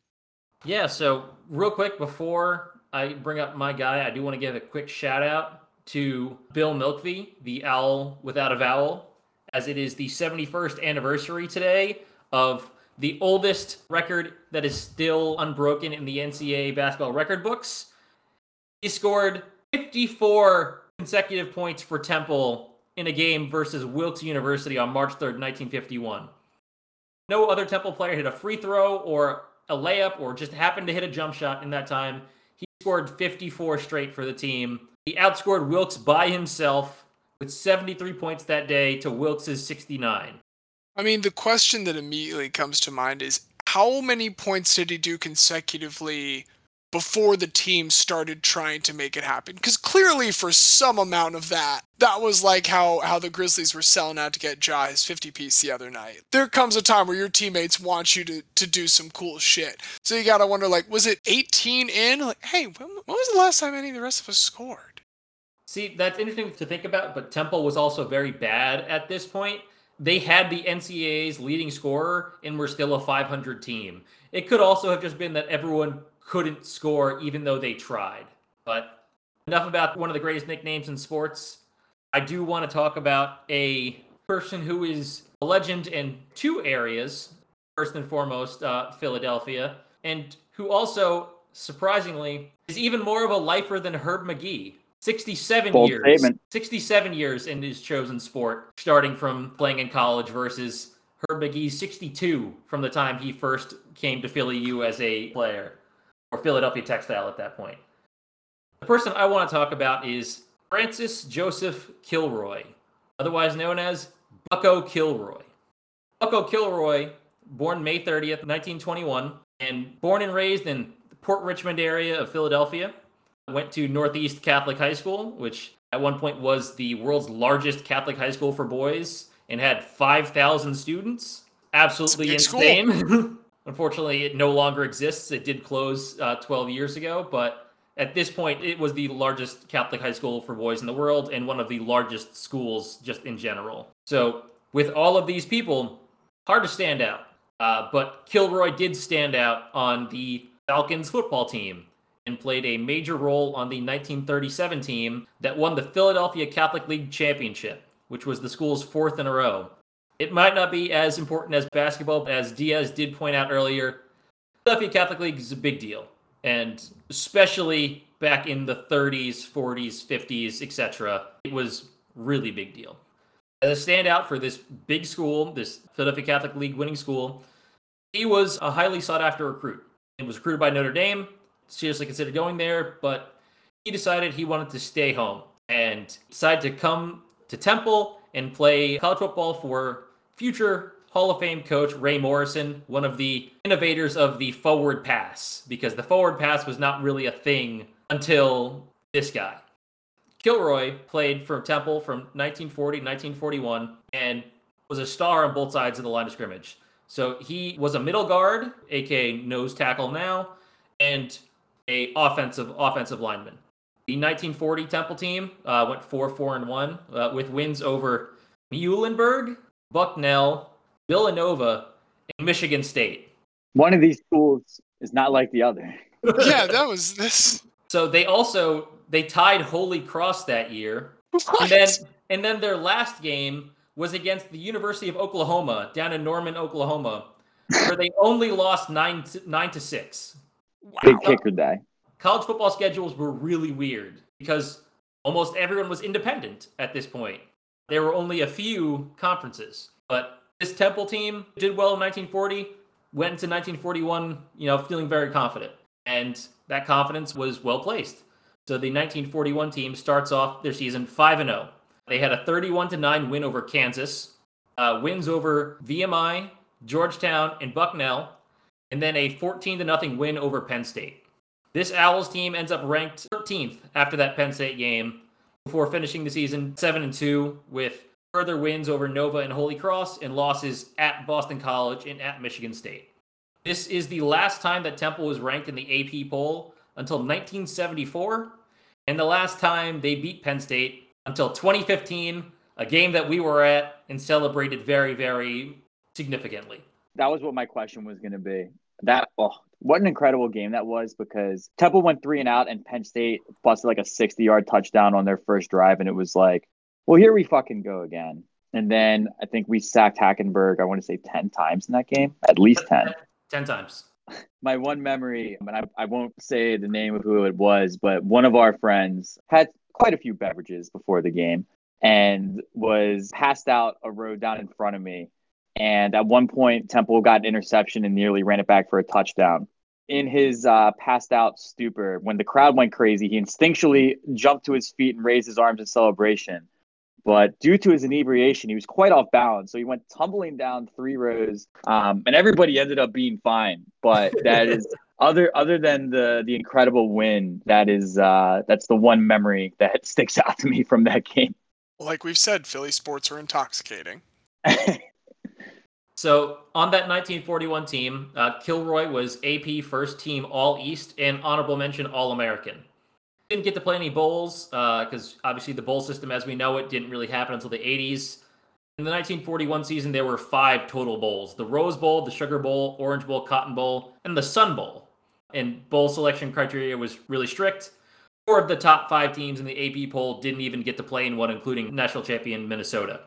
Yeah, so real quick before I bring up my guy, I do want to give a quick shout out to Bill Mlkvy, the owl without a vowel, as it is the 71st anniversary today of the oldest record that is still unbroken in the NCAA basketball record books. He scored 54 consecutive points for Temple in a game versus Wilkes University on March 3rd, 1951. No other Temple player hit a free throw or a layup or just happened to hit a jump shot in that time. He scored 54 straight for the team he outscored Wilkes by himself with 73 points that day to Wilkes's 69. I mean, the question that immediately comes to mind is how many points did he do consecutively before the team started trying to make it happen? Because clearly for some amount of that that was like how how the grizzlies were selling out to get Ja his 50 piece the other night. There comes a time where your teammates want you to to do some cool shit. So you gotta wonder like was it 18 in? Like hey when, when was the last time any of the rest of us scored see that's interesting to think about but temple was also very bad at this point they had the ncaa's leading scorer and were still a 500 team it could also have just been that everyone couldn't score even though they tried. But enough about one of the greatest nicknames in sports. I do want to talk about a person who is a legend in two areas. First and foremost, uh, Philadelphia, and who also, surprisingly, is even more of a lifer than Herb Magee. 67 Bold years. Statement. 67 years in his chosen sport, starting from playing in college versus Herb Magee's 62 from the time he first came to Philly U as a player or Philadelphia Textile at that point. The person I want to talk about is Francis Joseph Kilroy, otherwise known as Bucko Kilroy. Bucko Kilroy, born May 30th, 1921, and born and raised in the Port Richmond area of Philadelphia. Went to Northeast Catholic High School, which at one point was the world's largest Catholic high school for boys and had 5,000 students. Absolutely insane. Unfortunately, it no longer exists. It did close uh, 12 years ago, but at this point, it was the largest Catholic high school for boys in the world and one of the largest schools just in general. So, with all of these people, hard to stand out. Uh, but Kilroy did stand out on the Falcons football team and played a major role on the 1937 team that won the Philadelphia Catholic League Championship, which was the school's fourth in a row. It might not be as important as basketball, but as Diaz did point out earlier, Philadelphia Catholic League is a big deal. And especially back in the 30s, 40s, 50s, etc., it was really big deal. As a standout for this big school, this Philadelphia Catholic League winning school, he was a highly sought after recruit. He was recruited by Notre Dame, seriously considered going there, but he decided he wanted to stay home and decided to come to Temple and play college football for future Hall of Fame coach Ray Morrison, one of the innovators of the forward pass, because the forward pass was not really a thing until this guy. Kilroy played for Temple from 1940 to 1941 and was a star on both sides of the line of scrimmage. So he was a middle guard, aka nose tackle now, and a offensive offensive lineman. The 1940 Temple team uh, went four four and one uh, with wins over Muhlenberg, Bucknell, Villanova, and Michigan State. One of these schools is not like the other. yeah, that was this. So they also they tied Holy Cross that year, What? and then and then their last game was against the University of Oklahoma down in Norman, Oklahoma, where they only lost nine to, nine to six. Big kicker day. College football schedules were really weird because almost everyone was independent at this point. There were only a few conferences, but this Temple team did well in 1940, went into 1941, you know, feeling very confident, and that confidence was well placed. So the 1941 team starts off their season 5 and 0. They had a 31 to 9 win over Kansas, uh, wins over VMI, Georgetown, and Bucknell, and then a 14 to nothing win over Penn State. This Owls team ends up ranked 13th after that Penn State game before finishing the season 7 and 2 with further wins over Nova and Holy Cross and losses at Boston College and at Michigan State. This is the last time that Temple was ranked in the AP poll until 1974 and the last time they beat Penn State until 2015, a game that we were at and celebrated very very significantly. That was what my question was going to be. That oh, what an incredible game that was because Temple went three and out, and Penn State busted like a sixty-yard touchdown on their first drive, and it was like, well, here we fucking go again. And then I think we sacked Hackenberg. I want to say ten times in that game, at least ten. 10 times. My one memory, and I, I won't say the name of who it was, but one of our friends had quite a few beverages before the game and was passed out a road down in front of me and at one point, Temple got an interception and nearly ran it back for a touchdown. In his uh, passed out stupor, when the crowd went crazy, he instinctually jumped to his feet and raised his arms in celebration. But due to his inebriation, he was quite off balance. So he went tumbling down three rows, um, and everybody ended up being fine. But that is other other than the the incredible win. That is uh, that's the one memory that sticks out to me from that game. Like we've said, Philly sports are intoxicating. So on that 1941 team, uh, Kilroy was AP first team All East and honorable mention All American. Didn't get to play any bowls because uh, obviously the bowl system as we know it didn't really happen until the 80s. In the 1941 season, there were five total bowls the Rose Bowl, the Sugar Bowl, Orange Bowl, Cotton Bowl, and the Sun Bowl. And bowl selection criteria was really strict. Four of the top five teams in the AP poll didn't even get to play in one, including national champion Minnesota.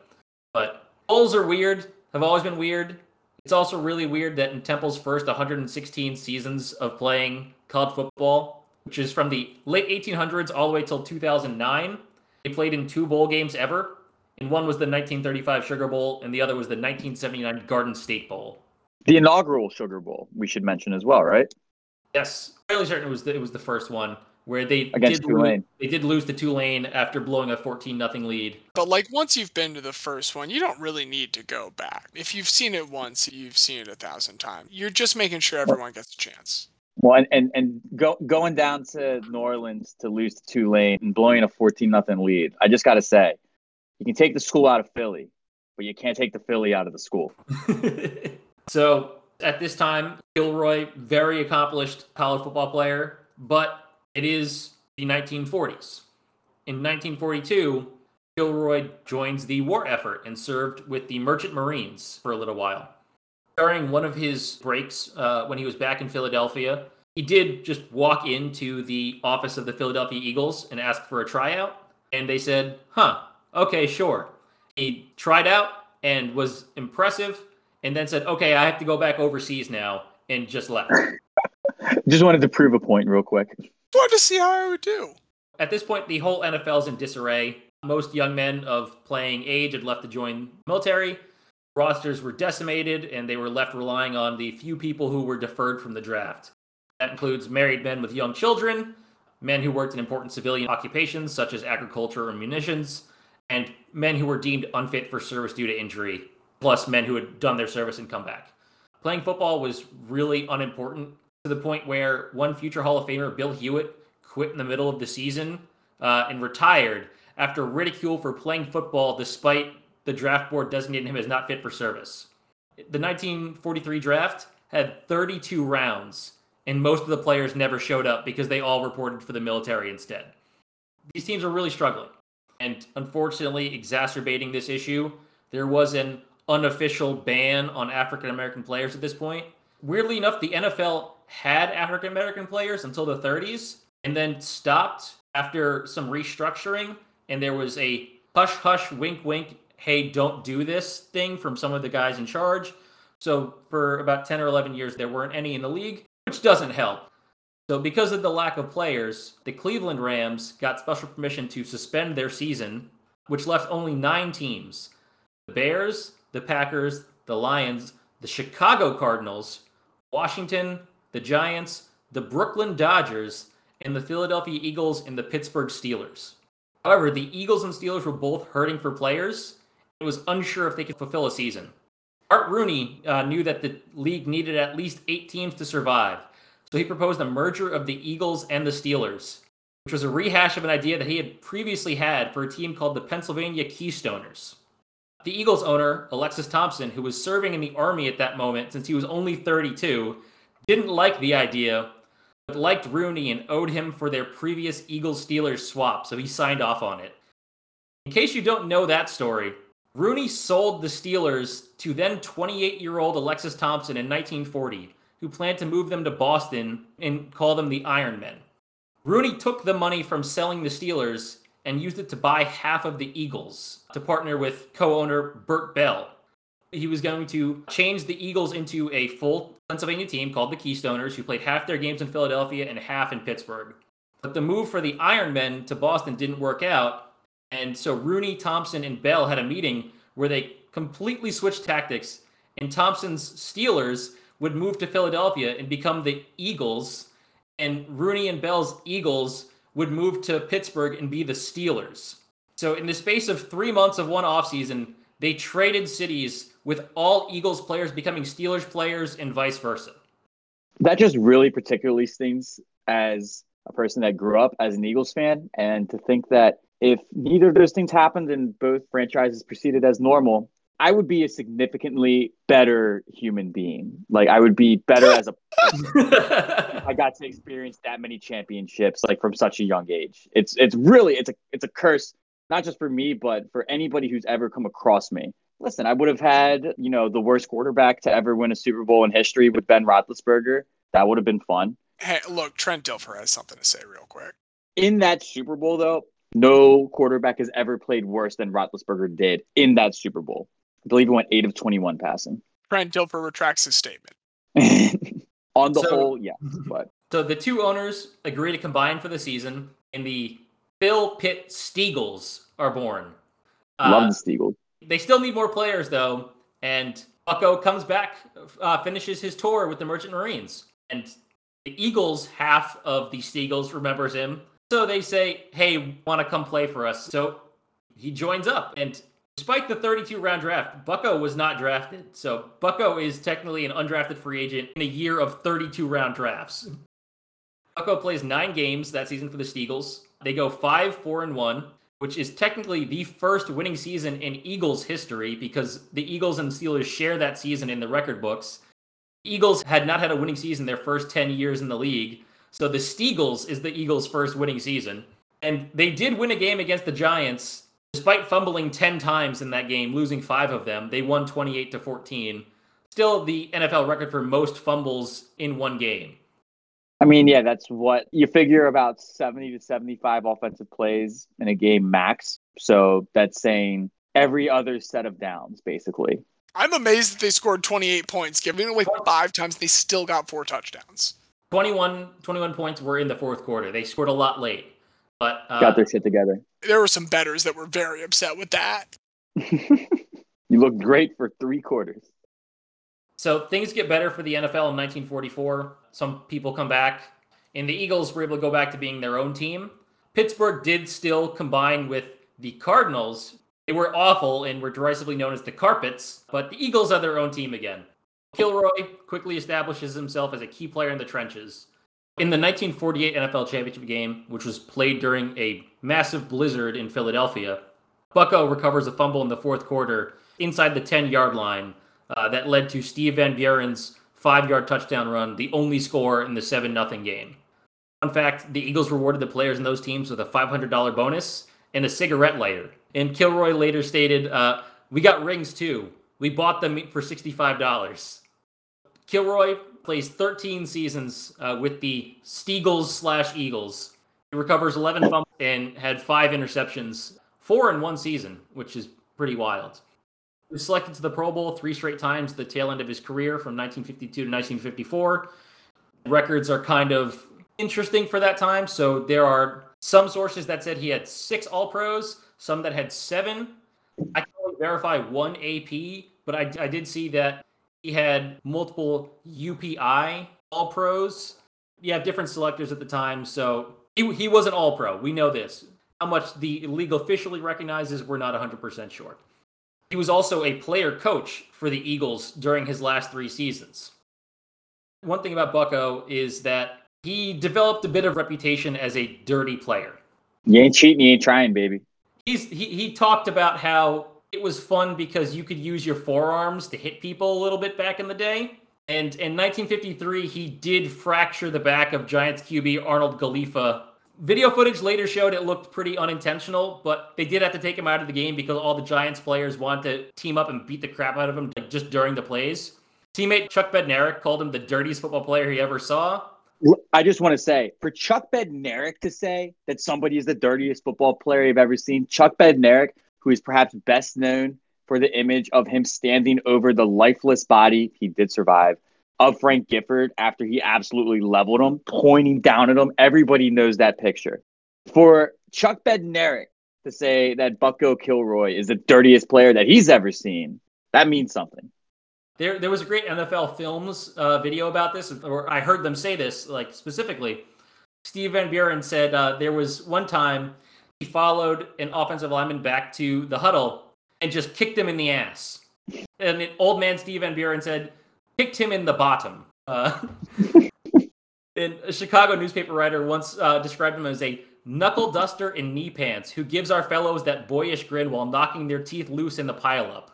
But bowls are weird have always been weird. It's also really weird that in Temple's first 116 seasons of playing college football, which is from the late 1800s all the way till 2009, they played in two bowl games ever. And one was the 1935 Sugar Bowl, and the other was the 1979 Garden State Bowl. The inaugural Sugar Bowl, we should mention as well, right? Yes, fairly certain it was the, it was the first one where they Against did Tulane. lose, they did lose to Tulane after blowing a 14 nothing lead. But like once you've been to the first one, you don't really need to go back. If you've seen it once, you've seen it a thousand times. You're just making sure everyone gets a chance. Well, and and, and go, going down to New Orleans to lose to Tulane and blowing a fourteen nothing lead. I just got to say, you can take the school out of Philly, but you can't take the Philly out of the school. so At this time, Kilroy, very accomplished college football player, but it is the 1940s. In 1942, Kilroy joins the war effort and served with the Merchant Marines for a little while. During one of his breaks, uh, when he was back in Philadelphia, he did just walk into the office of the Philadelphia Eagles and ask for a tryout. And they said, huh, okay, sure. He tried out and was impressive and then said, okay, I have to go back overseas now and just left. Just wanted to prove a point real quick. Wanted to see how I would do. At this point, the whole NFL is in disarray. Most young men of playing age had left to join the military. Rosters were decimated, and they were left relying on the few people who were deferred from the draft. That includes married men with young children, men who worked in important civilian occupations such as agriculture or munitions, and men who were deemed unfit for service due to injury, plus men who had done their service and come back. Playing football was really unimportant to the point where one future Hall of Famer, Bill Hewitt, quit in the middle of the season uh, and retired after ridicule for playing football despite the draft board designating him as not fit for service. The 1943 draft had 32 rounds, and most of the players never showed up because they all reported for the military instead. These teams are really struggling. And unfortunately, exacerbating this issue, there was an unofficial ban on African American players at this point. Weirdly enough, the NFL had African American players until the 30s and then stopped after some restructuring. And there was a hush hush, wink wink, hey, don't do this thing from some of the guys in charge. So for about 10 or 11 years, there weren't any in the league, which doesn't help. So, because of the lack of players, the Cleveland Rams got special permission to suspend their season, which left only nine teams the Bears, the Packers, the Lions, the Chicago Cardinals, Washington, the Giants, the Brooklyn Dodgers, and the Philadelphia Eagles and the Pittsburgh Steelers. However, the Eagles and Steelers were both hurting for players. It was unsure if they could fulfill a season. Art Rooney uh, knew that the league needed at least eight teams to survive, so he proposed a merger of the Eagles and the Steelers, which was a rehash of an idea that he had previously had for a team called the Pennsylvania Keystoners. The Eagles owner, Alexis Thompson, who was serving in the Army at that moment since he was only 32, didn't like the idea, but liked Rooney and owed him for their previous Eagles Steelers swap, so he signed off on it. In case you don't know that story, Rooney sold the Steelers to then 28 year old Alexis Thompson in 1940 who planned to move them to Boston and call them the Iron Men. Rooney took the money from selling the Steelers and used it to buy half of the Eagles to partner with co owner Bert Bell. He was going to change the Eagles into a full Pennsylvania team called the Keystoners, who played half their games in Philadelphia and half in Pittsburgh. But the move for the Iron Men to Boston didn't work out. And so Rooney, Thompson, and Bell had a meeting where they completely switched tactics. And Thompson's Steelers would move to Philadelphia and become the Eagles, and Rooney and Bell's Eagles would move to Pittsburgh and be the Steelers. So, in the space of three months of one offseason, they traded cities with all Eagles players becoming Steelers players and vice versa. That just really particularly stings as a person that grew up as an Eagles fan. And to think that if neither of those things happened and both franchises proceeded as normal, I would be a significantly better human being. Like I would be better as a I got to experience that many championships like from such a young age. It's it's really it's a it's a curse not just for me but for anybody who's ever come across me. Listen, I would have had, you know, the worst quarterback to ever win a Super Bowl in history with Ben Roethlisberger. That would have been fun. Hey, look, Trent Dilfer has something to say real quick. In that Super Bowl though, no quarterback has ever played worse than Roethlisberger did in that Super Bowl. I believe he went eight of 21 passing. Trent Dilfer retracts his statement. On the So- whole, yeah. but So the two owners agree to combine for the season, and the Phil Pitt Steagles are born. Uh, love the Steagles. They still need more players, though, and Bucko comes back, uh, finishes his tour with the Merchant Marines, and the Eagles, half of the Steagles remembers him, so they say, "Hey, want to come play for us?" So he joins up, and despite the 32 round draft, Bucko was not drafted. So Bucko is technically an undrafted free agent in a year of 32 round drafts. Bucko plays nine games that season for the Steagles. They go five, four, and one, which is technically the first winning season in Eagles history because the Eagles and Steelers share that season in the record books. Eagles had not had a winning season their first 10 years in the league. So the Steagles is the Eagles' first winning season. And they did win a game against the Giants despite fumbling 10 times in that game, losing 5 of them. They won 28 to 14. Still the NFL record for most fumbles in one game. I mean, yeah, that's what you figure about 70 to 75 offensive plays in a game max. So that's saying every other set of downs, basically. I'm amazed that they scored 28 points, giving away five times, they still got four touchdowns. 21, 21 points were in the fourth quarter. They scored a lot late, but uh, got their shit together. There were some betters that were very upset with that. you look great for three quarters. So things get better for the NFL in 1944. Some people come back, and the Eagles were able to go back to being their own team. Pittsburgh did still combine with the Cardinals. They were awful and were derisively known as the Carpets, but the Eagles are their own team again. Kilroy quickly establishes himself as a key player in the trenches. In the 1948 NFL championship game, which was played during a massive blizzard in Philadelphia, Bucko recovers a fumble in the fourth quarter inside the 10 yard line uh, that led to Steve Van Buren's five yard touchdown run, the only score in the 7 0 game. Fun fact the Eagles rewarded the players in those teams with a $500 bonus and a cigarette lighter. And Kilroy later stated, uh, We got rings too. We bought them for $65. Kilroy plays 13 seasons uh, with the Steagles slash Eagles. He recovers 11 fumbles and had five interceptions, four in one season, which is pretty wild. He was selected to the Pro Bowl three straight times, the tail end of his career from 1952 to 1954. Records are kind of interesting for that time. So there are some sources that said he had six All Pros, some that had seven. I can only verify one AP, but I, I did see that he had multiple UPI All Pros. You have different selectors at the time, so he, he wasn't All Pro. We know this. How much the league officially recognizes, we're not 100% sure. He was also a player coach for the Eagles during his last three seasons. One thing about Bucko is that he developed a bit of reputation as a dirty player. You ain't cheating, you ain't trying, baby. He's he, he talked about how it was fun because you could use your forearms to hit people a little bit back in the day. And in 1953, he did fracture the back of Giants QB Arnold Galiffa Video footage later showed it looked pretty unintentional, but they did have to take him out of the game because all the Giants players wanted to team up and beat the crap out of him like, just during the plays. Teammate Chuck Bednarik called him the dirtiest football player he ever saw. I just want to say, for Chuck Bednarik to say that somebody is the dirtiest football player you've ever seen, Chuck Bednarik, who is perhaps best known for the image of him standing over the lifeless body, he did survive, of Frank Gifford after he absolutely leveled him, pointing down at him. Everybody knows that picture. For Chuck Bednarik to say that Bucko Kilroy is the dirtiest player that he's ever seen, that means something. There, there was a great NFL Films uh, video about this, or I heard them say this like specifically. Steve Van Buren said uh, there was one time he followed an offensive lineman back to the huddle and just kicked him in the ass. And old man Steve Van Buren said, kicked him in the bottom. Uh, and a Chicago newspaper writer once uh, described him as a knuckle duster in knee pants who gives our fellows that boyish grin while knocking their teeth loose in the pileup.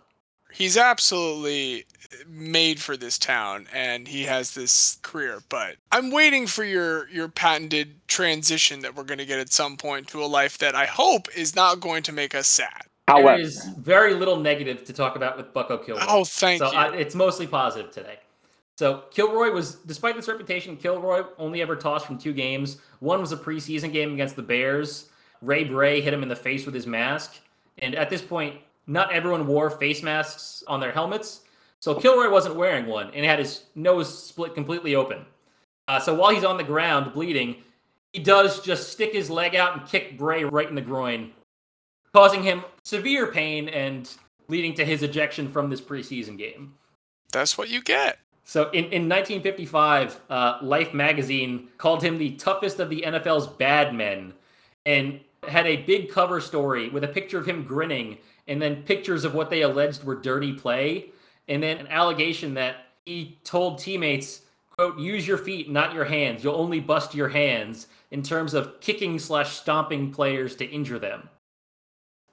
He's absolutely made for this town and he has this career but i'm waiting for your your patented transition that we're going to get at some point to a life that i hope is not going to make us sad However, there is very little negative to talk about with Bucko Kilroy. Oh, thank so you. I, it's mostly positive today. So Kilroy was, despite this reputation, Kilroy only ever tossed from two games. One was a preseason game against the Bears. Ray Bray hit him in the face with his mask, and at this point, not everyone wore face masks on their helmets. So Kilroy wasn't wearing one, and had his nose split completely open. Uh, so while he's on the ground bleeding, he does just stick his leg out and kick Bray right in the groin causing him severe pain and leading to his ejection from this preseason game. That's what you get. So in, in 1955, uh, Life magazine called him the toughest of the NFL's bad men and had a big cover story with a picture of him grinning and then pictures of what they alleged were dirty play and then an allegation that he told teammates quote use your feet not your hands you'll only bust your hands in terms of kicking slash stomping players to injure them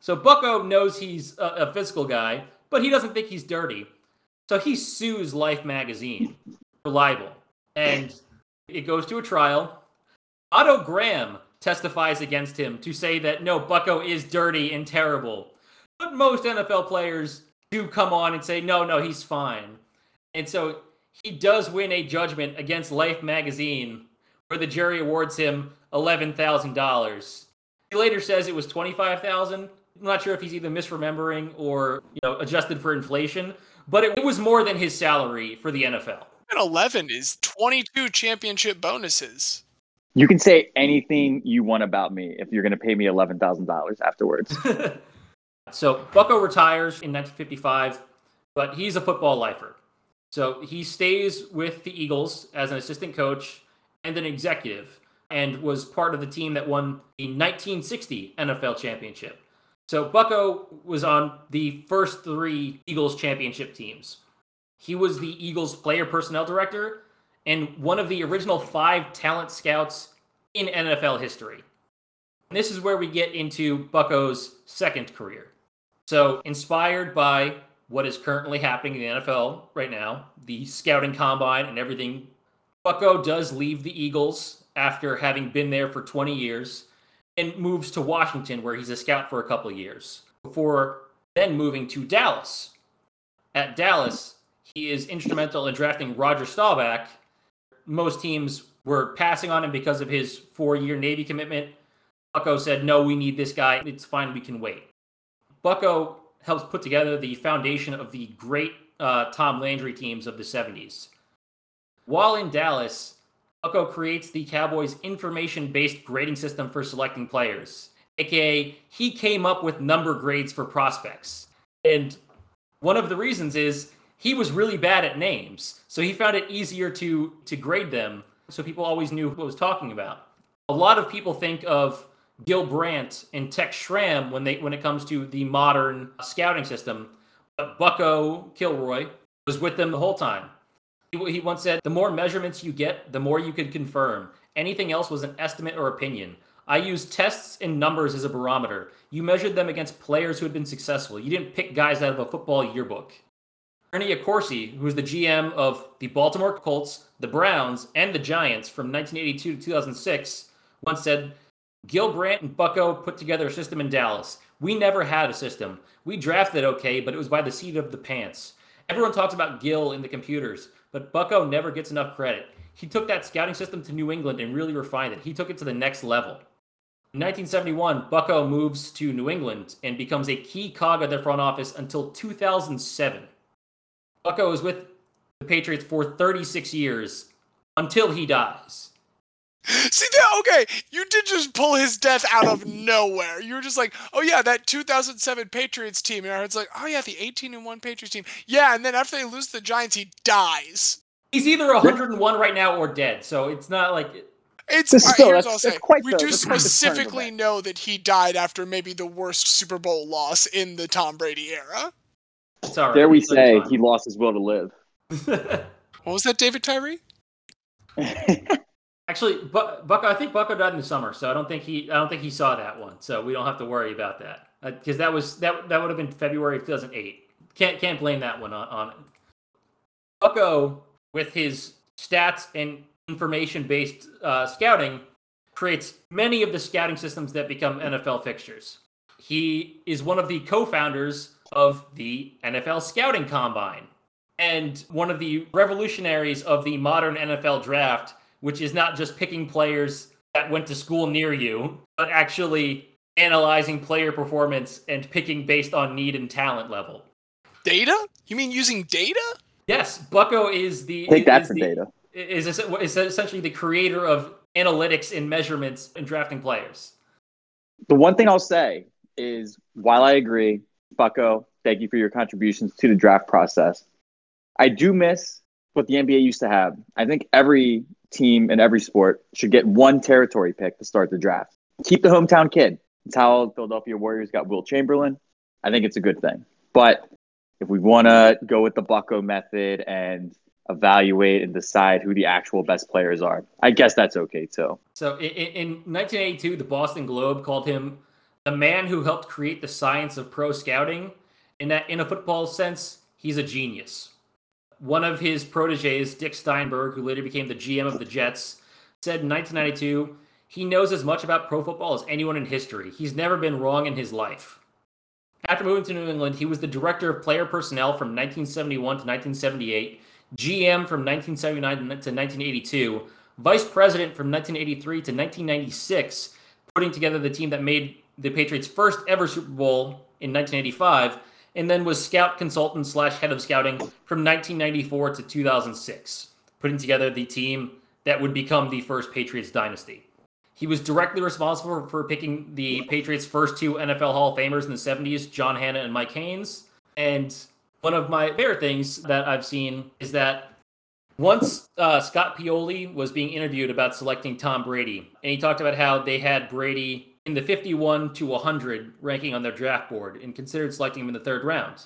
so Bucko knows he's a, a physical guy, but he doesn't think he's dirty. So he sues Life magazine. for libel. And it goes to a trial. Otto Graham testifies against him to say that no, Bucko is dirty and terrible. But most NFL players do come on and say, no, no, he's fine. And so he does win a judgment against Life magazine where the jury awards him $11,000. He later says it was 25000 I'm not sure if he's either misremembering or you know adjusted for inflation, but it, it was more than his salary for the NFL. And 11 is 22 championship bonuses. You can say anything you want about me if you're going to pay me eleven thousand dollars afterwards. so Bucko retires in 1955, but he's a football lifer. So he stays with the Eagles as an assistant coach and an executive, and was part of the team that won the 1960 NFL championship. So Bucko was on the first three Eagles championship teams. He was the Eagles player personnel director and one of the original five talent scouts in NFL history. And this is where we get into Bucko's second career. So, inspired by what is currently happening in the NFL right now, the scouting combine and everything, Bucko does leave the Eagles after having been there for 20 years and moves to Washington, where he's a scout for a couple of years, before then moving to Dallas. At Dallas, he is instrumental in drafting Roger Staubach. Most teams were passing on him because of his four year Navy commitment. Bucko said, No, we need this guy. It's fine, we can wait. Bucko helps put together the foundation of the great uh, Tom Landry teams of the 70s. While in Dallas, Bucko creates the Cowboys' information based grading system for selecting players, aka, he came up with number grades for prospects. And one of the reasons is he was really bad at names, so he found it easier to, to grade them so people always knew who was talking about. A lot of people think of Gil Brandt and Tex Schramm when they when it comes to the modern scouting system, but Bucko Kilroy was with them the whole time. He once said, The more measurements you get, the more you can confirm. Anything else was an estimate or opinion. I used tests and numbers as a barometer. You measured them against players who had been successful. You didn't pick guys out of a football yearbook. Ernie Accorsi, who was the GM of the Baltimore Colts, the Browns, and the Giants from 1982 to 2006, once said, Gil Brandt and Bucko put together a system in Dallas. We never had a system. We drafted okay, but it was by the seat of the pants. Everyone talks about Gil in the computers. But Bucko never gets enough credit. He took that scouting system to New England and really refined it. He took it to the next level. In 1971, Bucko moves to New England and becomes a key cog of their front office until 2007. Bucko is with the Patriots for 36 years until he dies. See that? Okay, you did just pull his death out of nowhere. You were just like, "Oh yeah, that 2007 Patriots team." And it's like, "Oh yeah, the 18 and one Patriots team." Yeah, and then after they lose to the Giants, he dies. He's either 101 right now or dead. So it's not like it's right, still, that's, that's quite we the, do specifically know that he died after maybe the worst Super Bowl loss in the Tom Brady era. Sorry, There we say he lost his will to live. what was that, David Tyree? Actually, Bucko, I think Bucko died in the summer, so I don't think he, I don't think he saw that one. So we don't have to worry about that because uh, that was that that would have been February of 2008. Can't can't blame that one on, on it. Bucko, with his stats and information based uh, scouting, creates many of the scouting systems that become NFL fixtures. He is one of the co-founders of the NFL Scouting Combine and one of the revolutionaries of the modern NFL draft which is not just picking players that went to school near you, but actually analyzing player performance and picking based on need and talent level. Data? You mean using data? Yes, Bucko is the take that for the, data. Is is essentially the creator of analytics and measurements and drafting players. The one thing I'll say is, while I agree, Bucko, thank you for your contributions to the draft process. I do miss what the NBA used to have. I think every team in every sport should get one territory pick to start the draft. Keep the hometown kid. It's how Philadelphia Warriors got Wilt Chamberlain. I think it's a good thing. But if we want to go with the Bucko method and evaluate and decide who the actual best players are, I guess that's okay too. So in, in 1982, the Boston Globe called him the man who helped create the science of pro scouting. In that, in a football sense, he's a genius. One of his proteges, Dick Steinberg, who later became the GM of the Jets, said in 1992 he knows as much about pro football as anyone in history. He's never been wrong in his life. After moving to New England, he was the director of player personnel from 1971 to 1978, GM from 1979 to 1982, vice president from 1983 to 1996, putting together the team that made the Patriots' first ever Super Bowl in 1985, and then was scout consultant slash head of scouting from 1994 to 2006, putting together the team that would become the first Patriots dynasty. He was directly responsible for picking the Patriots' first two NFL Hall of Famers in the 70s, John Hannah and Mike Haynes. And one of my favorite things that I've seen is that once uh, Scott Pioli was being interviewed about selecting Tom Brady, and he talked about how they had Brady in the 51 to 100 ranking on their draft board and considered selecting him in the third round.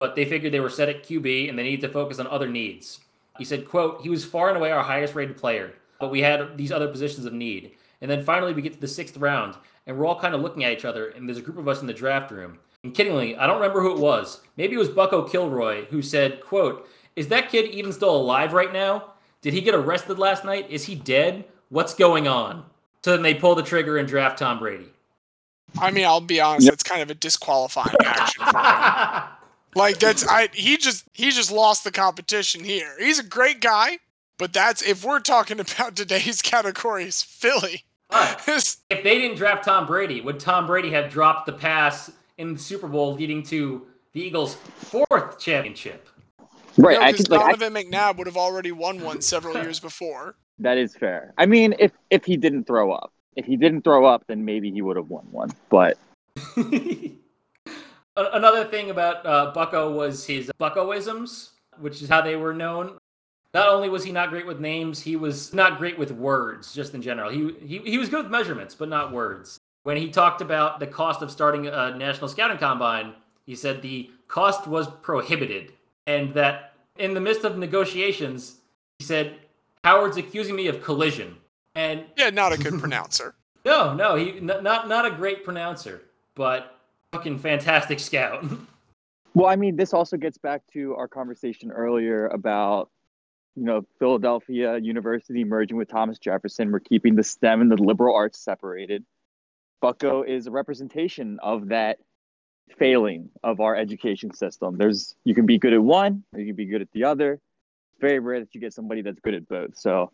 But they figured they were set at QB and they needed to focus on other needs. He said, quote, he was far and away our highest rated player, but we had these other positions of need. And then finally, we get to the sixth round, and we're all kind of looking at each other, and there's a group of us in the draft room. And kiddingly, I don't remember who it was. Maybe it was Bucko Kilroy who said, quote, is that kid even still alive right now? Did he get arrested last night? Is he dead? What's going on? So then they pull the trigger and draft Tom Brady. I mean, I'll be honest, yep. that's kind of a disqualifying action for him. like that's I he just he just lost the competition here. He's a great guy, but that's if we're talking about today's categories, Philly. if they didn't draft Tom Brady, would Tom Brady have dropped the pass in the Super Bowl, leading to the Eagles' fourth championship? Right, no, I could, Donovan like, McNabb would have already won one several years before. That is fair. I mean, if if he didn't throw up, if he didn't throw up, then maybe he would have won one. But another thing about uh, Bucko was his Buckoisms, which is how they were known. Not only was he not great with names, he was not great with words, just in general. He, he, he was good with measurements, but not words. When he talked about the cost of starting a national scouting combine, he said the cost was prohibited. And that in the midst of negotiations, he said, Howard's accusing me of collision. And yeah, not a good pronouncer. No, no, he n- not not a great pronouncer, but fucking fantastic scout. well, I mean, this also gets back to our conversation earlier about you know, Philadelphia University merging with Thomas Jefferson. We're keeping the STEM and the liberal arts separated. Bucko is a representation of that failing of our education system. There's you can be good at one, or you can be good at the other. Very rare that you get somebody that's good at both. So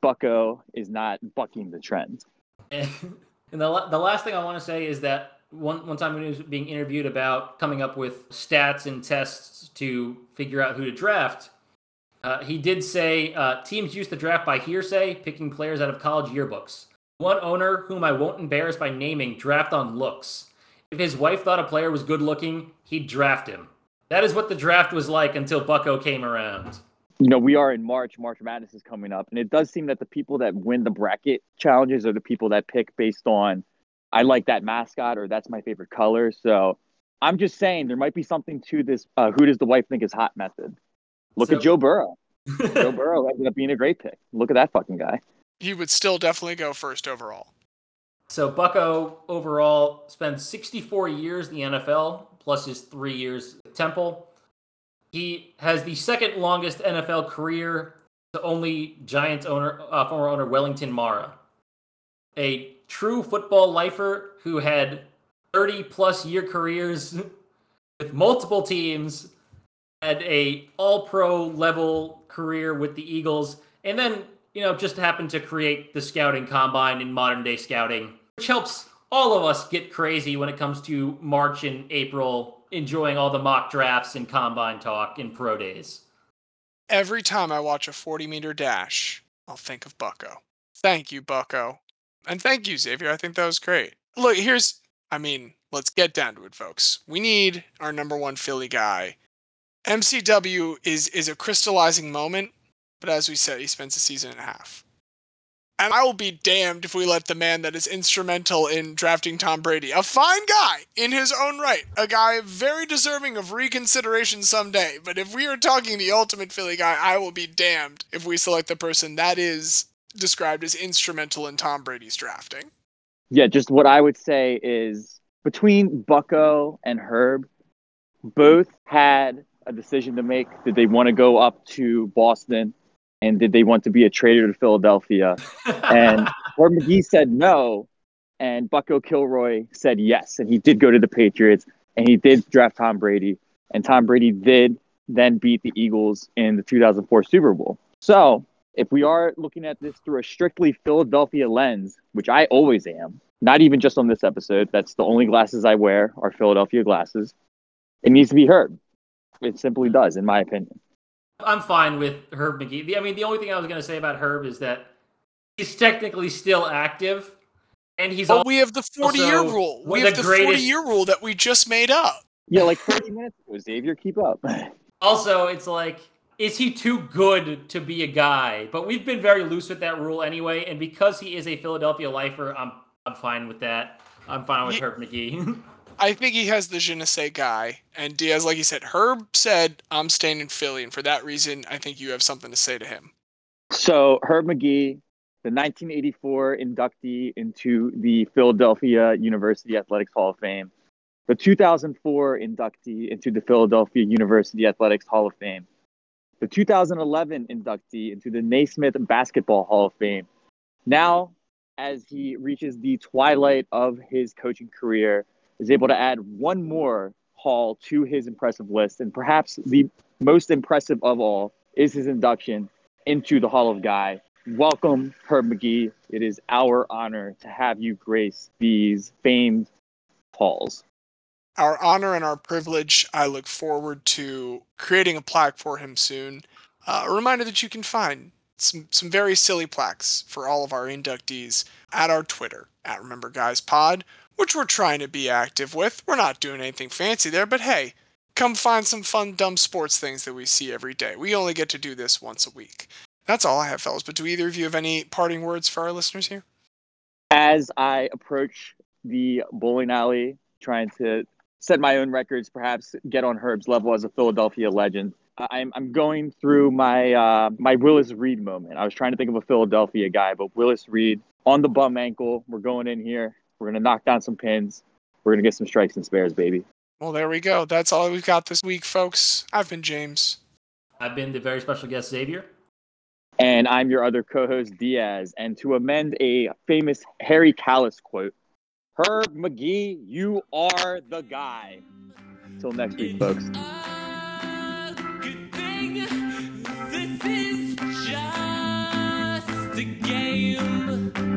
Bucko is not bucking the trend. And, and the, the last thing I want to say is that one one time when he was being interviewed about coming up with stats and tests to figure out who to draft, uh, he did say uh, teams used to draft by hearsay, picking players out of college yearbooks. One owner, whom I won't embarrass by naming, draft on looks. If his wife thought a player was good looking, he'd draft him. That is what the draft was like until Bucko came around. You know, we are in March. March Madness is coming up, and it does seem that the people that win the bracket challenges are the people that pick based on, I like that mascot or that's my favorite color. So I'm just saying there might be something to this. Uh, who does the wife think is hot method? Look so, at Joe Burrow. Joe Burrow ended up being a great pick. Look at that fucking guy. He would still definitely go first overall. So Bucko overall spent 64 years in the NFL, plus his three years at Temple. He has the second longest NFL career to only Giants owner, uh, former owner Wellington Mara, a true football lifer who had 30 plus year careers with multiple teams had a all pro level career with the Eagles, and then, you know, just happened to create the scouting combine in modern day scouting, which helps all of us get crazy when it comes to March and April, enjoying all the mock drafts and combine talk and pro days. Every time I watch a 40 meter dash, I'll think of Bucko. Thank you, Bucko. And thank you, Xavier. I think that was great. Look, here's, I mean, let's get down to it, folks. We need our number one Philly guy MCW is is a crystallizing moment, but as we said, he spends a season and a half. And I will be damned if we let the man that is instrumental in drafting Tom Brady, a fine guy in his own right, a guy very deserving of reconsideration someday. But if we are talking the ultimate Philly guy, I will be damned if we select the person that is described as instrumental in Tom Brady's drafting. Yeah, just what I would say is between Bucko and Herb, both had a decision to make. Did they want to go up to Boston? And did they want to be a traitor to Philadelphia? And Herb Magee said no. And Bucko Kilroy said yes. And he did go to the Patriots and he did draft Tom Brady. And Tom Brady did then beat the Eagles in the 2004 Super Bowl. So if we are looking at this through a strictly Philadelphia lens, which I always am, not even just on this episode, that's the only glasses I wear are Philadelphia glasses. It needs to be heard. It simply does, in my opinion. I'm fine with Herb Magee. The- I mean, the only thing I was going to say about Herb is that he's technically still active, and he's But al- we have the 40 year rule. We have the the 40 year rule that we just made up. Yeah, like 30 minutes ago, Xavier, keep up. also it's like, is he too good to be a guy? But we've been very loose with that rule anyway, and because he is a Philadelphia lifer, I'm I'm fine with that. I'm fine with Ye- Herb Magee. I think he has the je ne sais guy. And Diaz, like you said, Herb said, I'm staying in Philly. And for that reason, I think you have something to say to him. So Herb Magee, the 1984 inductee into the Philadelphia University Athletics Hall of Fame, the 2004 inductee into the Philadelphia University Athletics Hall of Fame, the 2011 inductee into the Naismith Basketball Hall of Fame. Now, as he reaches the twilight of his coaching career, is able to add one more hall to his impressive list, and perhaps the most impressive of all is his induction into the Hall of Guy. Welcome, Herb Magee. It is our honor to have you grace these famed halls. Our honor and our privilege. I look forward to creating a plaque for him soon. Uh, a reminder that you can find some, some very silly plaques for all of our inductees at our Twitter, at Remember Guys Pod, which we're trying to be active with. We're not doing anything fancy there, but hey, come find some fun, dumb sports things that we see every day. We only get to do this once a week. That's all I have, fellas. But do either of you have any parting words for our listeners here? As I approach the bowling alley, trying to set my own records, perhaps get on Herb's level as a Philadelphia legend, I'm, I'm going through my uh, my Willis Reed moment. I was trying to think of a Philadelphia guy, but Willis Reed on the bum ankle. We're going in here. We're gonna knock down some pins. We're gonna get some strikes and spares, baby. Well, there we go. That's all we've got this week, folks. I've been James. I've been the very special guest Xavier. And I'm your other co host, Diaz. And to amend a famous Harry Kalas quote, Herb Magee, you are the guy. Until next week, folks. a good thing. This is just a game.